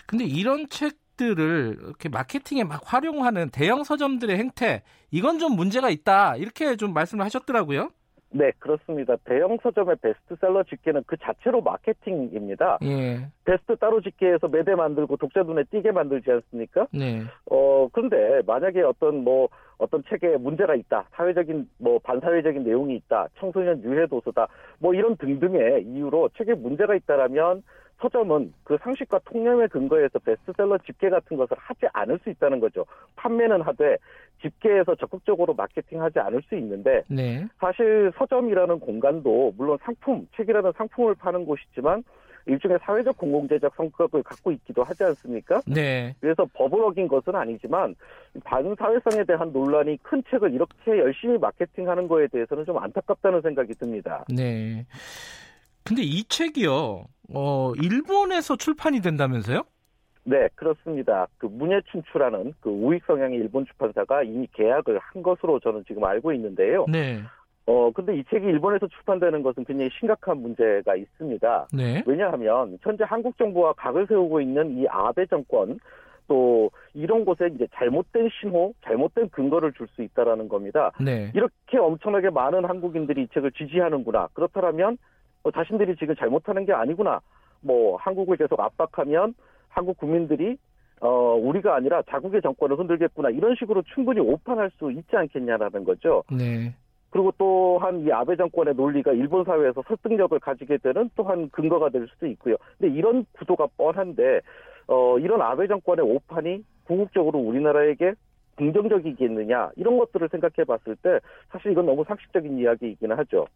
Speaker 2: 근데 이런 책들을 이렇게 마케팅에 막 활용하는 대형 서점들의 행태 이건 좀 문제가 있다 이렇게 좀 말씀을 하셨더라고요.
Speaker 11: 네, 그렇습니다. 대형 서점의 베스트셀러 집계는 그 자체로 마케팅입니다.
Speaker 2: 예.
Speaker 11: 베스트 따로 집계해서 매대 만들고 독자 눈에 띄게 만들지 않습니까?
Speaker 2: 네.
Speaker 11: 어, 그런데 만약에 어떤 뭐 어떤 책에 문제가 있다, 사회적인 뭐 반사회적인 내용이 있다, 청소년 유해 도서다, 뭐 이런 등등의 이유로 책에 문제가 있다라면 서점은 그 상식과 통념에 근거해서 베스트셀러 집계 같은 것을 하지 않을 수 있다는 거죠. 판매는 하되 집계에서 적극적으로 마케팅하지 않을 수 있는데
Speaker 2: 네.
Speaker 11: 사실 서점이라는 공간도 물론 상품, 책이라는 상품을 파는 곳이지만 일종의 사회적 공공재적 성격을 갖고 있기도 하지 않습니까?
Speaker 2: 네.
Speaker 11: 그래서 법을 어긴 것은 아니지만 반사회성에 대한 논란이 큰 책을 이렇게 열심히 마케팅하는 거에 대해서는 좀 안타깝다는 생각이 듭니다.
Speaker 2: 네. 근데 이 책이요, 어, 일본에서 출판이 된다면서요?
Speaker 11: 네, 그렇습니다. 그 문예춘추라는 그 우익 성향의 일본 출판사가 이미 계약을 한 것으로 저는 지금 알고 있는데요.
Speaker 2: 네.
Speaker 11: 어, 근데 이 책이 일본에서 출판되는 것은 굉장히 심각한 문제가 있습니다.
Speaker 2: 네.
Speaker 11: 왜냐하면 현재 한국 정부와 각을 세우고 있는 이 아베 정권 또 이런 곳에 이제 잘못된 신호, 잘못된 근거를 줄 수 있다라는 겁니다.
Speaker 2: 네.
Speaker 11: 이렇게 엄청나게 많은 한국인들이 이 책을 지지하는구나. 그렇다면 뭐 자신들이 지금 잘못하는 게 아니구나. 뭐 한국을 계속 압박하면 한국 국민들이 어 우리가 아니라 자국의 정권을 흔들겠구나 이런 식으로 충분히 오판할 수 있지 않겠냐라는 거죠.
Speaker 2: 네.
Speaker 11: 그리고 또한 이 아베 정권의 논리가 일본 사회에서 설득력을 가지게 되는 또한 근거가 될 수도 있고요. 근데 이런 구도가 뻔한데 어 이런 아베 정권의 오판이 궁극적으로 우리나라에게 긍정적이겠느냐 이런 것들을 생각해 봤을 때 사실 이건 너무 상식적인 이야기이기는 하죠.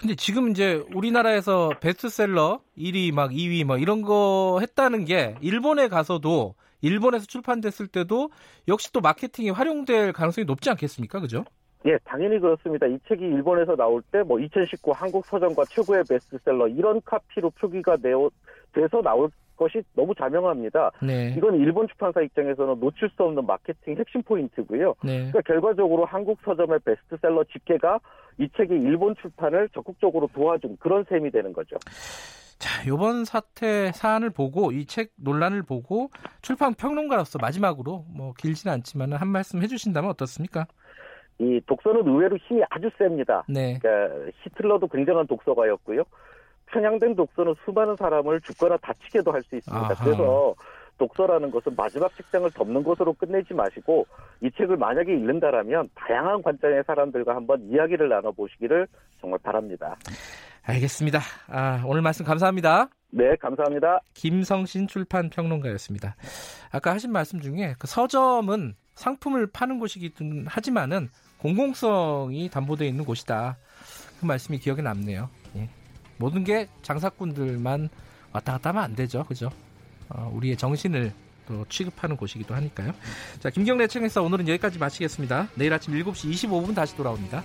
Speaker 2: 근데 지금 이제 우리나라에서 베스트셀러 1위 막 2위 뭐 이런 거 했다는 게 일본에 가서도 일본에서 출판됐을 때도 역시 또 마케팅이 활용될 가능성이 높지 않겠습니까? 그죠?
Speaker 11: 예, 당연히 그렇습니다. 이 책이 일본에서 나올 때 뭐 2019 한국 서점과 최고의 베스트셀러 이런 카피로 표기가 되어, 돼서 나올 것이 너무 자명합니다. 네. 이건 일본 출판사 입장에서는 놓칠 수 없는 마케팅 핵심 포인트고요. 네. 그러니까 결과적으로 한국 서점의 베스트셀러 집계가 이 책이 일본 출판을 적극적으로 도와준 그런 셈이 되는 거죠.
Speaker 2: 자, 요번 사태 사안을 보고 이 책 논란을 보고 출판 평론가로서 마지막으로 뭐 길지는 않지만 한 말씀 해주신다면 어떻습니까?
Speaker 11: 이 독서는 의외로 힘이 아주 셉니다. 네. 그러니까 히틀러도 굉장한 독서가였고요. 편향된 독서는 수많은 사람을 죽거나 다치게도 할 수 있습니다. 아하. 그래서 독서라는 것은 마지막 책장을 덮는 것으로 끝내지 마시고 이 책을 만약에 읽는다라면 다양한 관점의 사람들과 한번 이야기를 나눠보시기를 정말 바랍니다.
Speaker 2: 알겠습니다. 아, 오늘 말씀 감사합니다.
Speaker 11: 네, 감사합니다.
Speaker 2: 김성신 출판 평론가였습니다. 아까 하신 말씀 중에 그 서점은 상품을 파는 곳이긴 하지만은 공공성이 담보되어 있는 곳이다. 그 말씀이 기억에 남네요. 예. 모든 게 장사꾼들만 왔다 갔다 하면 안 되죠. 그죠? 어, 우리의 정신을 또 취급하는 곳이기도 하니까요. 자, 김경래 청에서 오늘은 여기까지 마치겠습니다. 내일 아침 7시 25분 다시 돌아옵니다.